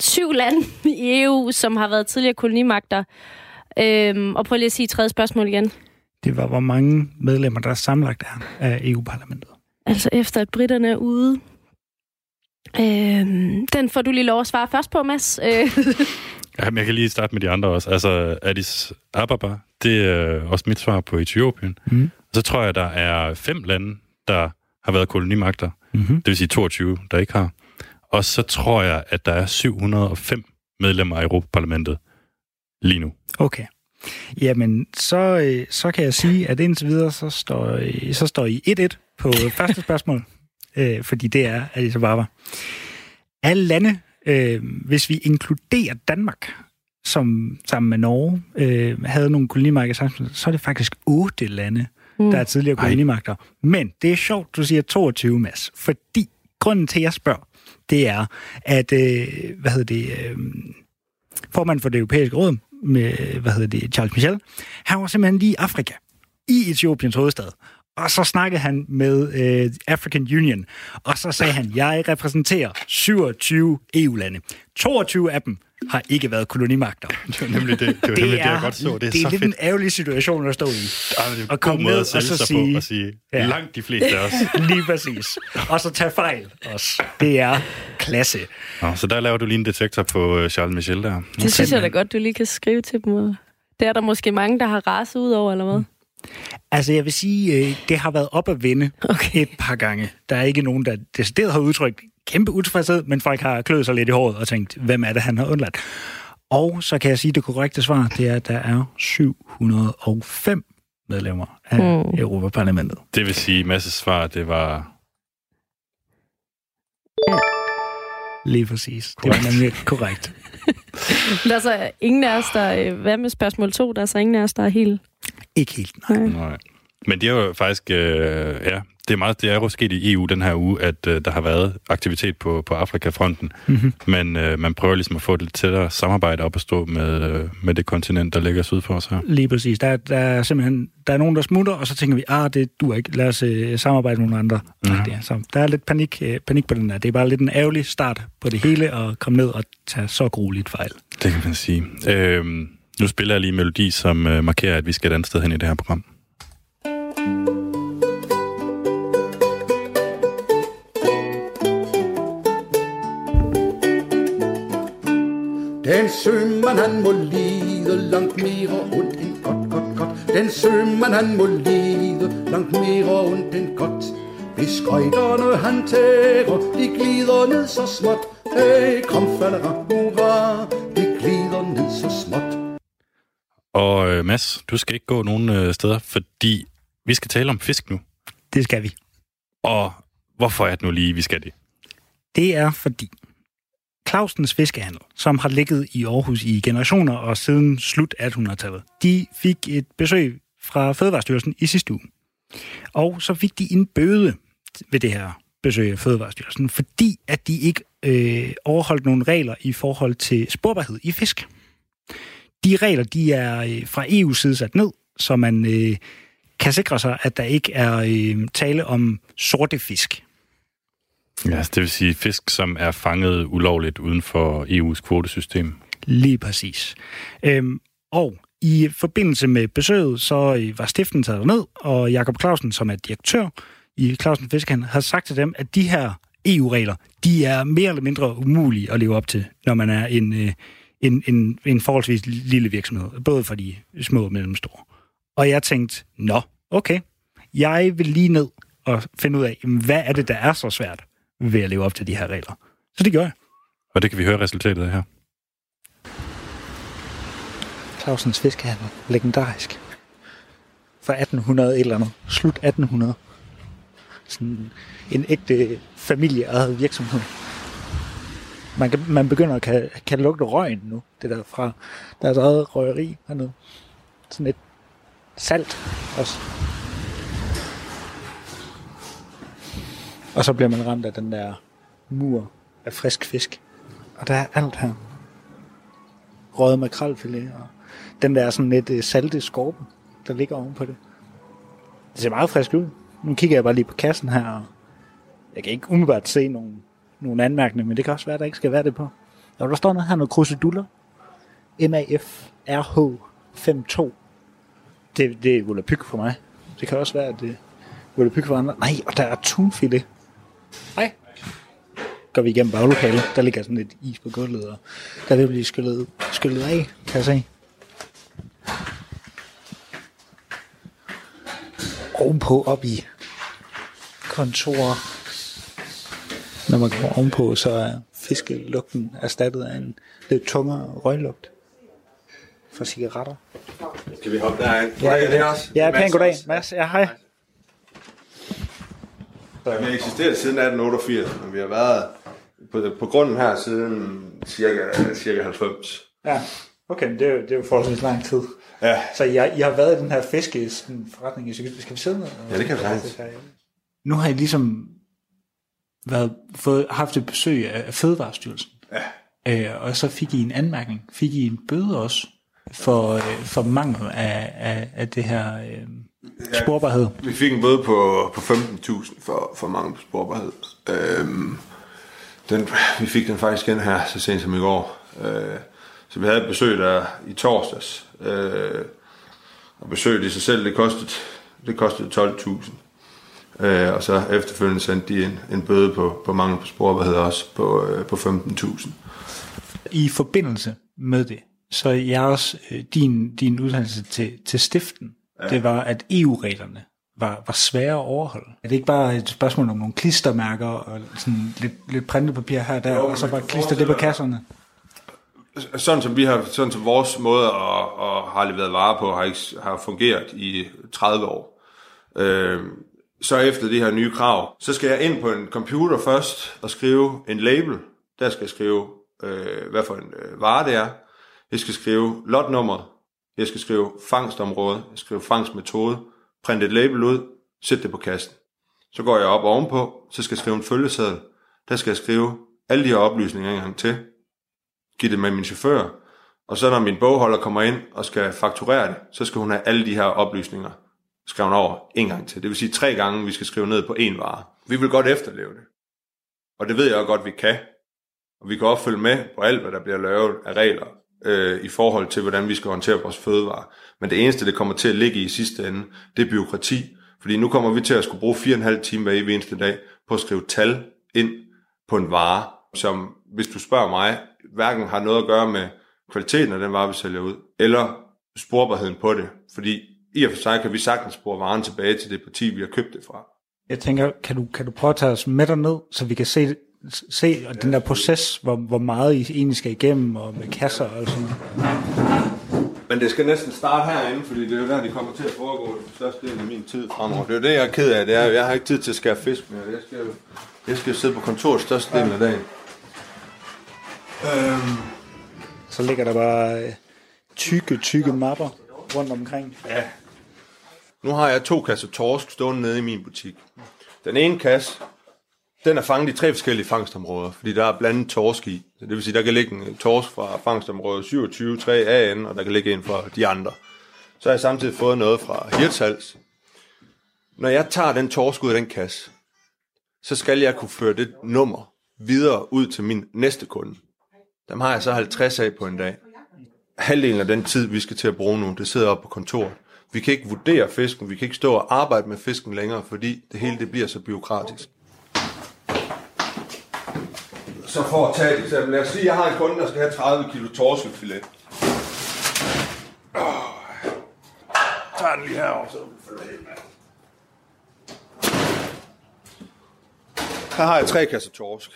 syv lande i EU, som har været tidligere kolonimagter. Øhm, og prøv lige at sige tredje spørgsmål igen. Det var, hvor mange medlemmer, der sammenlagt er af EU-parlamentet. Altså efter, at britterne er ude. Øhm, den får du lige lov at svare først på, Mads. Øh, Jamen, jeg kan lige starte med de andre også. Altså, Addis Ababa, det er også mit svar på Etiopien. Mm. Og så tror jeg, der er fem lande, der har været kolonimagter. Mm-hmm. Det vil sige 22, der ikke har. Og så tror jeg, at der er 705 medlemmer af Europaparlamentet lige nu. Okay. Jamen, så, øh, så kan jeg sige, at indtil videre, så står, øh, så står I 1-1 på første spørgsmål, øh, fordi det er Addis Ababa. Alle lande, øh, hvis vi inkluderer Danmark, som sammen med Norge øh, havde nogle kolonimagter så er det faktisk otte lande, mm. der er tidligere kolonimagter. Men det er sjovt, du siger 22, Mads, fordi grunden til, at jeg spørger, det er, at, øh, hvad hedder det, øh, formand for det europæiske råd, med, hvad hedder det, Charles Michel, han var simpelthen lige i Afrika, i Etiopiens hovedstad. Og så snakkede han med øh, African Union, og så sagde han, jeg repræsenterer 27 EU-lande. 22 af dem har ikke været kolonimagter. Det var nemlig det, det, var nemlig det jeg godt så. Det er, det er så lidt fedt. en ærgerlig situation at stå i. Ja, det er en Og komme ned at og så sig sige- på og sige, Ja. langt de fleste af os. Lige præcis. Og så tage fejl også. Det er klasse. Nå, så der laver du lige en detektor på øh, Charles Michel der. det synes jeg da godt, du lige kan skrive til dem. Det er der måske mange, der har raset ud over, eller hvad? Altså, jeg vil sige, øh, det har været op at vende okay. et par gange. Der er ikke nogen, der decideret har udtrykt kæmpe utilfredshed, men folk har kløet sig lidt i håret og tænkt, hvem er det, han har undladt? Og så kan jeg sige, det korrekte svar, det er, at der er 705 medlemmer af Mm. Europaparlamentet. Det vil sige, Masses svar, det var... Lige præcis. Det var nemlig korrekt. Der er så ingen af os, der... øh, Hvad med spørgsmål to? Der er så ingen af os, der er helt... Ikke helt, nej. Nej. Men det er jo faktisk, øh, ja, det er meget, det er jo sket i EU den her uge, at uh, der har været aktivitet på, på Afrikafronten, Mhm. men uh, man prøver ligesom at få et lidt tættere samarbejde op at stå med, uh, med det kontinent, der ligger syd for os her. Lige præcis. Der, der er simpelthen der er nogen, der smutter, og så tænker vi, ah, det du ikke. Lad os øh, samarbejde med nogle andre. Mhm. Mm. Det er, så der er lidt panik, øh, panik på den der. Det er bare lidt en ærgerlig start på det hele, at komme ned og tage så grueligt fejl. Det kan man sige. Øhm, nu spiller jeg lige en melodi, som øh, markerer, at vi skal et andet sted hen i det her program. Den sømand han må lide langt mere ondt end godt, godt, godt. Den sømand han må lide langt mere ondt end godt. Hvis skøjterne han tærer, de glider ned så småt. Hey, kom falder, hurra, de glider ned så småt. Og øh, Mads, du skal ikke gå nogen øh, steder, fordi vi skal tale om fisk nu. Det skal vi. Og hvorfor er det nu lige, vi skal det? Det er fordi Clausens Fiskehandel, som har ligget i Aarhus i generationer og siden slut 1800-tallet, de fik et besøg fra Fødevarestyrelsen i sidste uge. Og så fik de en bøde ved det her besøg af Fødevarestyrelsen, fordi at de ikke øh, overholdt nogle regler i forhold til sporbarhed i fisk. De regler, de er øh, fra EU's side sat ned, så man øh, kan sikre sig, at der ikke er øh, tale om sorte fisk. Ja, altså, det vil sige fisk, som er fanget ulovligt uden for EU's kvotesystem. Lige præcis. Øhm, og i forbindelse med besøget, så øh, var stiften taget ned, og Jakob Clausen, som er direktør i Clausen Fiskehandel, har sagt til dem, at de her EU-regler, de er mere eller mindre umulige at leve op til, når man er en, øh, en, en, en forholdsvis lille virksomhed, både for de små og mellemstore. Og jeg tænkte, nå, okay, jeg vil lige ned og finde ud af, hvad er det, der er så svært ved at leve op til de her regler. Så det gør jeg. Og det kan vi høre resultatet af her. Clausens Fiskehandel. Legendarisk. Fra 1800 et eller andet. Slut 1800. Sådan en ægte familieejet virksomhed. Man, kan, man begynder at kan, kan lugte røgen nu. Det der fra deres eget røgeri hernede. Sådan et salt også. Og så bliver man ramt af den der mur af frisk fisk. Og der er alt her. Røget makrelfilet og den der sådan lidt øh, salte skorpen, der ligger ovenpå det. Det ser meget frisk ud. Nu kigger jeg bare lige på kassen her, og jeg kan ikke umiddelbart se nogen, nogen anmærkninger, men det kan også være, at der ikke skal være det på. Og der står noget her, noget kruseduller. MAF RH 52. Det, det er volapyk for mig. Det kan også være, at det er volapyk for andre. Nej, og der er tunfilet. Nej. Går vi igennem baglokalet. Der ligger sådan lidt is på gulvet, og der vil blive skyllet, skyllet af, kan jeg se. ovenpå op i kontorer. Når man går ovenpå, så er fiskelugten erstattet af en lidt tungere røglugt fra cigaretter. Kan vi hoppe derind? Ja, er også. Ja, pæn Mads goddag. Mads, ja, hej. Vi har eksisteret siden 1888, men vi har været på, på grunden her siden cirka, cirka 90. Ja, okay, men det er jo, det er jo forholdsvis lang tid. Ja. Så I har, I har været i den her fiskeforretning i Skal skal vi sidde ned? Ja, det kan vi sagtens. Nu har I ligesom været, fået, haft et besøg af af Fødevarestyrelsen. Ja. Øh, og så fik I en anmærkning. Fik I en bøde også for, øh, for mangel af, af, af det her øh, sporbarhed? Vi fik en bøde på, på 15.000 for, for mangel på sporbarhed. Øhm, den, vi fik den faktisk igen her, så sent som i går. Øh, så vi havde et besøg der i torsdags. Øh, og besøget i sig selv, det kostede, det kostede 12.000. Øh, og så efterfølgende sendte de en, en bøde på, på mangel på sporbarhed også på, øh, på 15.000. I forbindelse med det, så jeres, øh, din, din uddannelse til, til stiften, ja. det var, at EU-reglerne var, var svære at overholde. Er det ikke bare et spørgsmål om nogle klistermærker og sådan lidt, lidt printepapir her og der, Jo, og så bare klister det på kasserne? sådan som vi har, sådan som vores måde at, at har leveret varer på, har, ikke, har fungeret i 30 år. Øh, så efter de her nye krav, så skal jeg ind på en computer først og skrive en label. Der skal jeg skrive, øh, hvad for en øh, vare det er. Jeg skal skrive lotnummeret. Jeg skal skrive fangstområde. Jeg skal skrive fangstmetode. Printe et label ud. Sæt det på kassen. Så går jeg op ovenpå, så skal jeg skrive en følgeseddel. Der skal jeg skrive alle de her oplysninger en gang til. Giv det med min chauffør. Og så når min bogholder kommer ind og skal fakturere det, så skal hun have alle de her oplysninger skrevet over en gang til. Det vil sige tre gange, vi skal skrive ned på én vare. Vi vil godt efterleve det. Og det ved jeg godt, vi kan. Og vi kan også følge med på alt, hvad der bliver lavet af regler øh, i forhold til, hvordan vi skal håndtere vores fødevarer. Men det eneste, det kommer til at ligge i sidste ende, det er byråkrati. Fordi nu kommer vi til at skulle bruge 4,5 timer hver eneste dag på at skrive tal ind på en vare, som, hvis du spørger mig, hverken har noget at gøre med kvaliteten af den vare, vi sælger ud, eller sporbarheden på det. Fordi i og for sig kan vi sagtens spore varen tilbage til det parti, vi har købt det fra. Jeg tænker, kan du, kan du prøve at tage os med ned, så vi kan se, se den der proces, hvor, hvor meget I egentlig skal igennem, og med kasser og sådan Men det skal næsten starte herinde, fordi det er jo der, det kommer til at foregå den største del af min tid fremover. Det er jo det, jeg er ked af. Det er, jeg har ikke tid til at skære fisk mere. Jeg skal jo jeg skal sidde på kontoret største del af dagen. Øhm. Så ligger der bare øh, tykke, tykke mapper rundt omkring. Ja. Nu har jeg to kasser torsk stående nede i min butik. Den ene kasse, den er fanget i tre forskellige fangstområder, fordi der er blandet torsk i. Så det vil sige, der kan ligge en torsk fra fangstområde 27, 3 AN, og der kan ligge en fra de andre. Så har jeg samtidig fået noget fra Hirtshals. Når jeg tager den torsk ud af den kasse, så skal jeg kunne føre det nummer videre ud til min næste kunde. Dem har jeg så 50 af på en dag. Halvdelen af den tid, vi skal til at bruge nu, det sidder oppe på kontoret. Vi kan ikke vurdere fisken, vi kan ikke stå og arbejde med fisken længere, fordi det hele det bliver så byråkratisk. Så for at tage et eksempel, lad os sige, at jeg har en kunde, der skal have 30 kilo torskefilet. Oh. Tag den lige herover, så Her har jeg tre kasser torsk.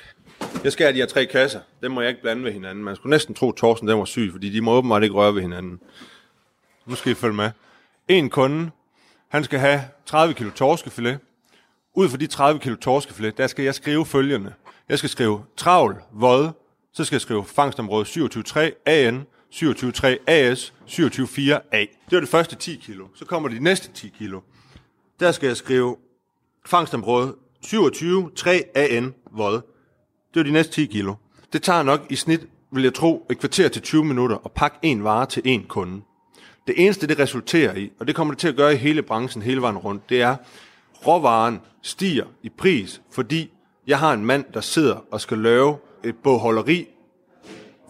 Jeg skal have de her tre kasser. Dem må jeg ikke blande ved hinanden. Man skulle næsten tro, at torsken den var syg, fordi de må åbenbart ikke røre ved hinanden. Nu skal I følge med. En kunde, han skal have 30 kilo torskefilet. Ud for de 30 kilo torskefilet, der skal jeg skrive følgende. Jeg skal skrive travl, vod, så skal jeg skrive fangstområde 27.3 AN, 27.3 AS, 27.4 A. Det var det første 10 kilo. Så kommer de næste 10 kilo. Der skal jeg skrive fangstområde 27.3 AN vod. Det var de næste 10 kilo. Det tager nok i snit, vil jeg tro, et kvarter til 20 minutter at pakke en vare til en kunde. Det eneste, det resulterer i, og det kommer det til at gøre i hele branchen hele vejen rundt, det er, råvaren stiger i pris, fordi jeg har en mand, der sidder og skal lave et bogholderi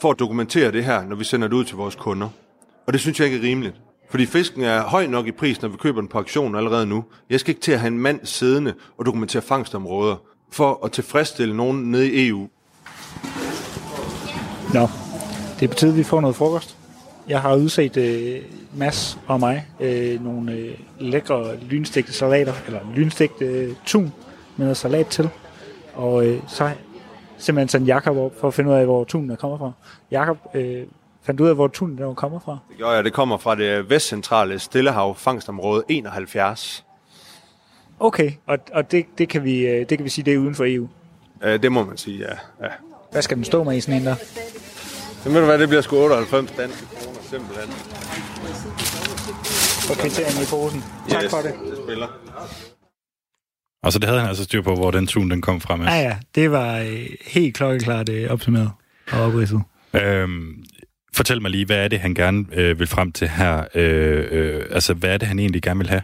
for at dokumentere det her, når vi sender det ud til vores kunder. Og det synes jeg ikke er rimeligt. Fordi fisken er høj nok i pris, når vi køber den på auktion allerede nu. Jeg skal ikke til at have en mand siddende og dokumentere fangstområder for at tilfredsstille nogen nede i EU. Nå, det betyder, at vi får noget frokost. Jeg har udset øh, Mads og mig øh, nogle øh, lækre lynstegte salater, eller lynstegte øh, tun med noget salat til. Og øh, så simpelthen sendt Jakob op for at finde ud af, hvor tunen er kommet fra. Jakob øh, fandt ud af, hvor tunen er kommer fra. Det gjorde jeg. Det kommer fra det vestcentrale Stillehav fangstområde 71. Okay, og, og det, det, kan vi, øh, det kan vi sige, det er uden for EU? Øh, det må man sige, ja. ja. Hvad skal den stå med i sådan en der? Så ved du hvad, det bliver sgu 98 danske kroner, simpelthen. For kvitteringen i posen. Tak yes, for det. det spiller. Og så det havde han altså styr på, hvor den tun den kom fra. Med. Ja, ja. Det var øh, helt klokkeklart øh, opsummeret og opridset. Øhm, fortæl mig lige, hvad er det, han gerne øh, vil frem til her? Øh, øh, altså, hvad er det, han egentlig gerne vil have?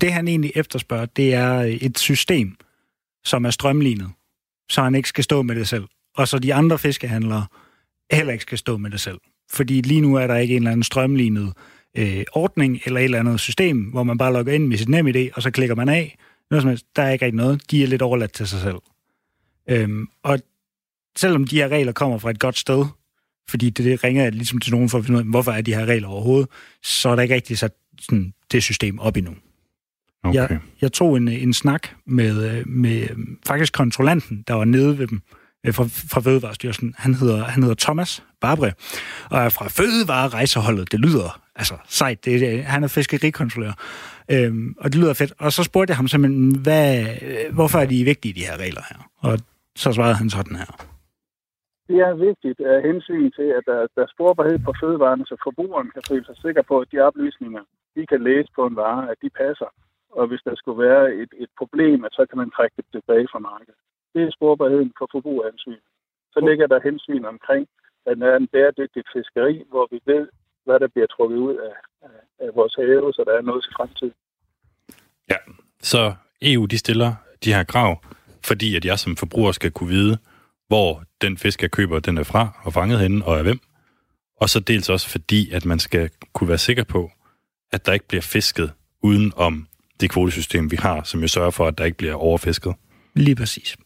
Det, han egentlig efterspørger, det er et system, som er strømlignet, så han ikke skal stå med det selv. Og så de andre fiskehandlere heller ikke skal stå med det selv. Fordi lige nu er der ikke en eller anden strømlignet øh, ordning eller et eller andet system, hvor man bare logger ind med sit nem idé, og så klikker man af. Noget som helst. Der er ikke rigtig noget. De er lidt overladt til sig selv. Øhm, og selvom de her regler kommer fra et godt sted, fordi det, det ringer ligesom til nogen for at finde ud af, hvorfor er de her regler overhovedet, så er der ikke rigtig sat sådan, det system op endnu. Okay. Jeg, jeg tog en, en snak med, med faktisk kontrollanten, der var nede ved dem, øh, fra, fra Fødevarestyrelsen. Han hedder, han hedder Thomas Barbre, og er fra Fødevarerejseholdet. Det lyder altså sejt. Det, det, han er fiskerikontrollør. Øhm, og det lyder fedt. Og så spurgte jeg ham simpelthen, hvad, hvorfor er de vigtige, de her regler her? Og så svarede han sådan her. Det er vigtigt af hensyn til, at der, der er sporbarhed på fødevarene, så forbrugeren kan føle sig sikker på, at de oplysninger, de kan læse på en vare, at de passer. og hvis der skulle være et, et problem, at så kan man trække det tilbage fra markedet. Det er sporbarheden for forbrugerhensyn. Så ligger der hensyn omkring, at der er en bæredygtig fiskeri, hvor vi ved, hvad der bliver trukket ud af, af, af vores have, så der er noget til fremtid. Ja, så EU de stiller de her krav, fordi at jeg som forbruger skal kunne vide, hvor den fisk, jeg køber, den er fra og fanget henne og af hvem. Og så dels også fordi, at man skal kunne være sikker på, at der ikke bliver fisket uden om det kvotesystem, vi har, som jo sørger for, at der ikke bliver overfisket. Lige præcis.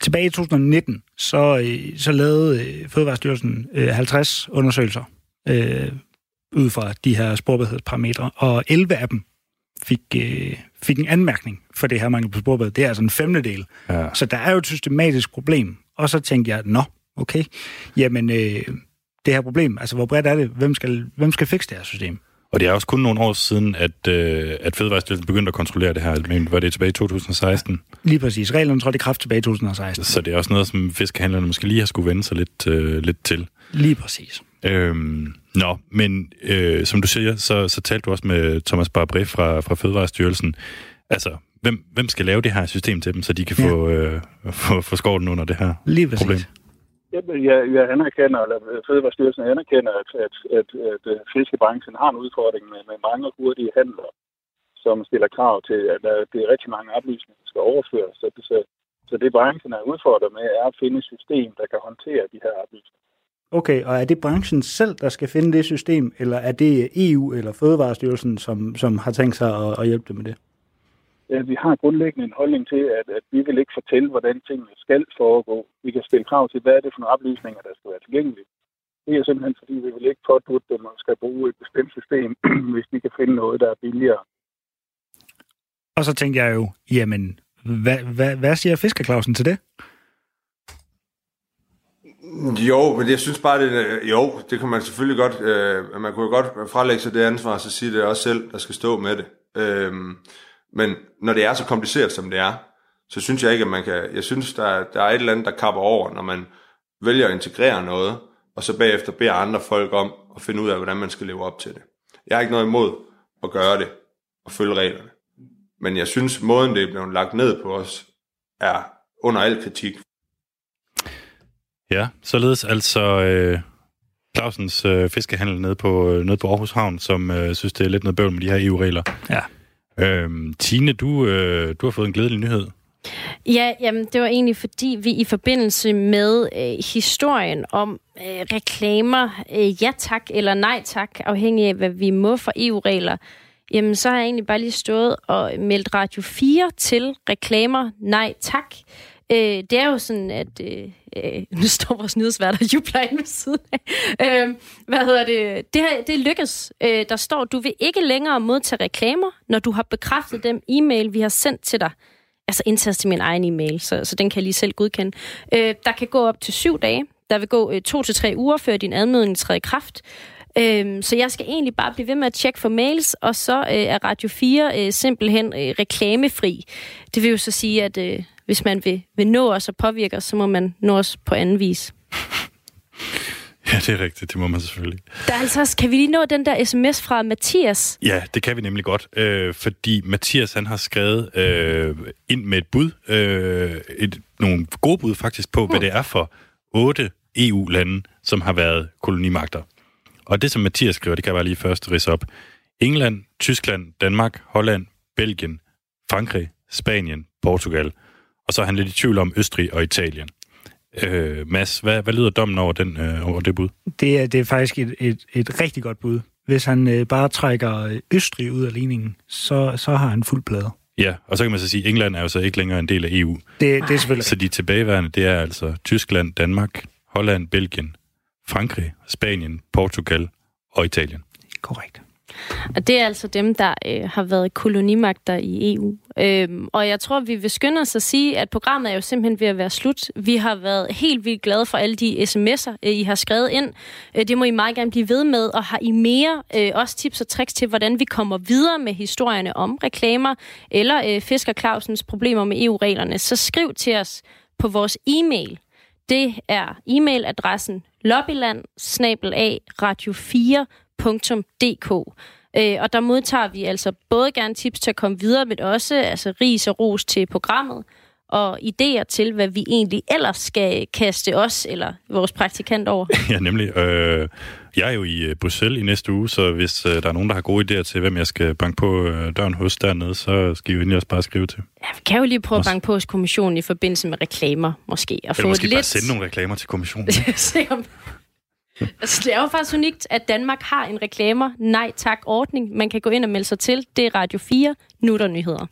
Tilbage i 2019, så, øh, så lavede øh, Fødevarestyrelsen 50 øh, undersøgelser ud fra de her sporbarhedsparametre, og 11 af dem fik, øh, fik en anmærkning for det her mangel på sporbarhed. Det er altså en femtedel. Ja. Så der er jo et systematisk problem. Og så tænkte jeg, nå, okay, jamen øh, det her problem, altså hvor bredt er det? Hvem skal, hvem skal fikse det her system? Og det er også kun nogle år siden, at, øh, at Fødevarestyrelsen begyndte at kontrollere det her. Men var det tilbage i 2016? Lige præcis. Reglerne trådte i kraft tilbage i 2016. Så det er også noget, som fiskehandlerne måske lige har skulle vende sig lidt, øh, lidt til. Lige præcis. Øhm, nå, men øh, som du siger, så, så talte du også med Thomas Barbré fra, fra Fødevarestyrelsen. Altså, hvem, hvem skal lave det her system til dem, så de kan ja. få, øh, få, få skovlen under det her Lige præcis. problem? Jeg, jeg anerkender, eller Fødevarestyrelsen anerkender, at, at, at, at fiskebranchen har en udfordring med, med mange hurtige handler, som stiller krav til, at der, det er rigtig mange oplysninger, der skal overføres. Så, så, så det branchen er udfordret med, er at finde et system, der kan håndtere de her oplysninger. Okay, og er det branchen selv, der skal finde det system, eller er det EU eller Fødevarestyrelsen, som, som har tænkt sig at, at hjælpe dem med det? Ja, vi har grundlæggende en holdning til, at, at vi vil ikke fortælle, hvordan tingene skal foregå. Vi kan stille krav til, hvad er det for nogle oplysninger, der skal være tilgængelige. Det er simpelthen, fordi vi vil ikke pådutte dem, at skal bruge et bestemt system, hvis de kan finde noget, der er billigere. Og så tænkte jeg jo, jamen, hvad, hvad, hvad siger Fisker Clausen til det? Jo, men jeg synes bare, det, jo, det kan man selvfølgelig godt, øh, man kunne jo godt frelægge sig det ansvar, og så sige det også selv, der skal stå med det. Øh, men når det er så kompliceret, som det er, så synes jeg ikke, at man kan... Jeg synes, der, der er et eller andet, der kapper over, når man vælger at integrere noget, og så bagefter beder andre folk om at finde ud af, hvordan man skal leve op til det. Jeg har ikke noget imod at gøre det og følge reglerne. Men jeg synes, måden det er blevet lagt ned på os, er under al kritik. Ja, således altså øh, Clausens øh, fiskehandel nede på, øh, nede på Aarhus Havn, som øh, synes, det er lidt noget bøvl med de her EU-regler. Ja. Øhm, Tine, du, øh, du har fået en glædelig nyhed. Ja, jamen, det var egentlig fordi, vi i forbindelse med øh, historien om øh, reklamer, øh, ja tak eller nej tak, afhængig af, hvad vi må for EU-regler, jamen, så har jeg egentlig bare lige stået og meldt Radio 4 til reklamer, nej tak. Øh, det er jo sådan, at... Øh, øh, nu står vores nyhedsvært og jubler ind ved siden af. Øh, hvad hedder det? Det, her, det lykkes. Øh, der står, du vil ikke længere modtage reklamer, når du har bekræftet dem e-mail, vi har sendt til dig. Altså indtast i min egen e-mail, så, så den kan jeg lige selv godkende. Øh, der kan gå op til syv dage. Der vil gå øh, to til tre uger, før din anmodning træder i kraft. Øhm, så jeg skal egentlig bare blive ved med at tjekke for mails, og så øh, er Radio 4 øh, simpelthen øh, reklamefri. Det vil jo så sige, at øh, hvis man vil, vil nå os og påvirke os, så må man nå os på anden vis. Ja, det er rigtigt. Det må man selvfølgelig. Der er altså, kan vi lige nå den der sms fra Mathias? Ja, det kan vi nemlig godt. Øh, fordi Mathias, han har skrevet øh, ind med et bud. Øh, et, nogle gode bud faktisk på, hmm. hvad det er for otte EU-lande, som har været kolonimagter. Og det, som Mathias skriver, det kan jeg bare lige først rise op. England, Tyskland, Danmark, Holland, Belgien, Frankrig, Spanien, Portugal – og så er han lidt i tvivl om Østrig og Italien. Øh, Mads, hvad, hvad lyder dommen over, den, øh, over det bud? Det er, det er faktisk et, et, et rigtig godt bud. Hvis han øh, bare trækker Østrig ud af ligningen, så, så har han fuld plade. Ja, og så kan man så sige, at England er jo så ikke længere en del af EU. Det, det er selvfølgelig Så de tilbageværende, det er altså Tyskland, Danmark, Holland, Belgien, Frankrig, Spanien, Portugal og Italien. Korrekt. Og det er altså dem, der øh, har været kolonimagter i EU. Øhm, og jeg tror, vi vil skynde os at sige, at programmet er jo simpelthen ved at være slut. Vi har været helt vildt glade for alle de sms'er, øh, I har skrevet ind. Øh, det må I meget gerne blive ved med. Og har I mere øh, også tips og tricks til, hvordan vi kommer videre med historierne om reklamer eller øh, Fisker Clausens problemer med EU-reglerne, så skriv til os på vores e-mail. Det er e-mailadressen lobbyland 4dk Øh, og der modtager vi altså både gerne tips til at komme videre, men også altså, ris og ros til programmet og idéer til, hvad vi egentlig ellers skal kaste os eller vores praktikant over. ja, nemlig. Øh, jeg er jo i øh, Bruxelles i næste uge, så hvis øh, der er nogen, der har gode idéer til, hvem jeg skal banke på øh, døren hos dernede, så skal I jo endelig også bare skrive til. Ja, vi kan jo lige prøve at banke på hos kommissionen i forbindelse med reklamer, måske. Og Eller få måske lidt... bare sende nogle reklamer til kommissionen. Se om... altså, det er jo faktisk unikt, at Danmark har en reklamer nej tak ordning. Man kan gå ind og melde sig til. Det er Radio 4. Nu er der nyheder.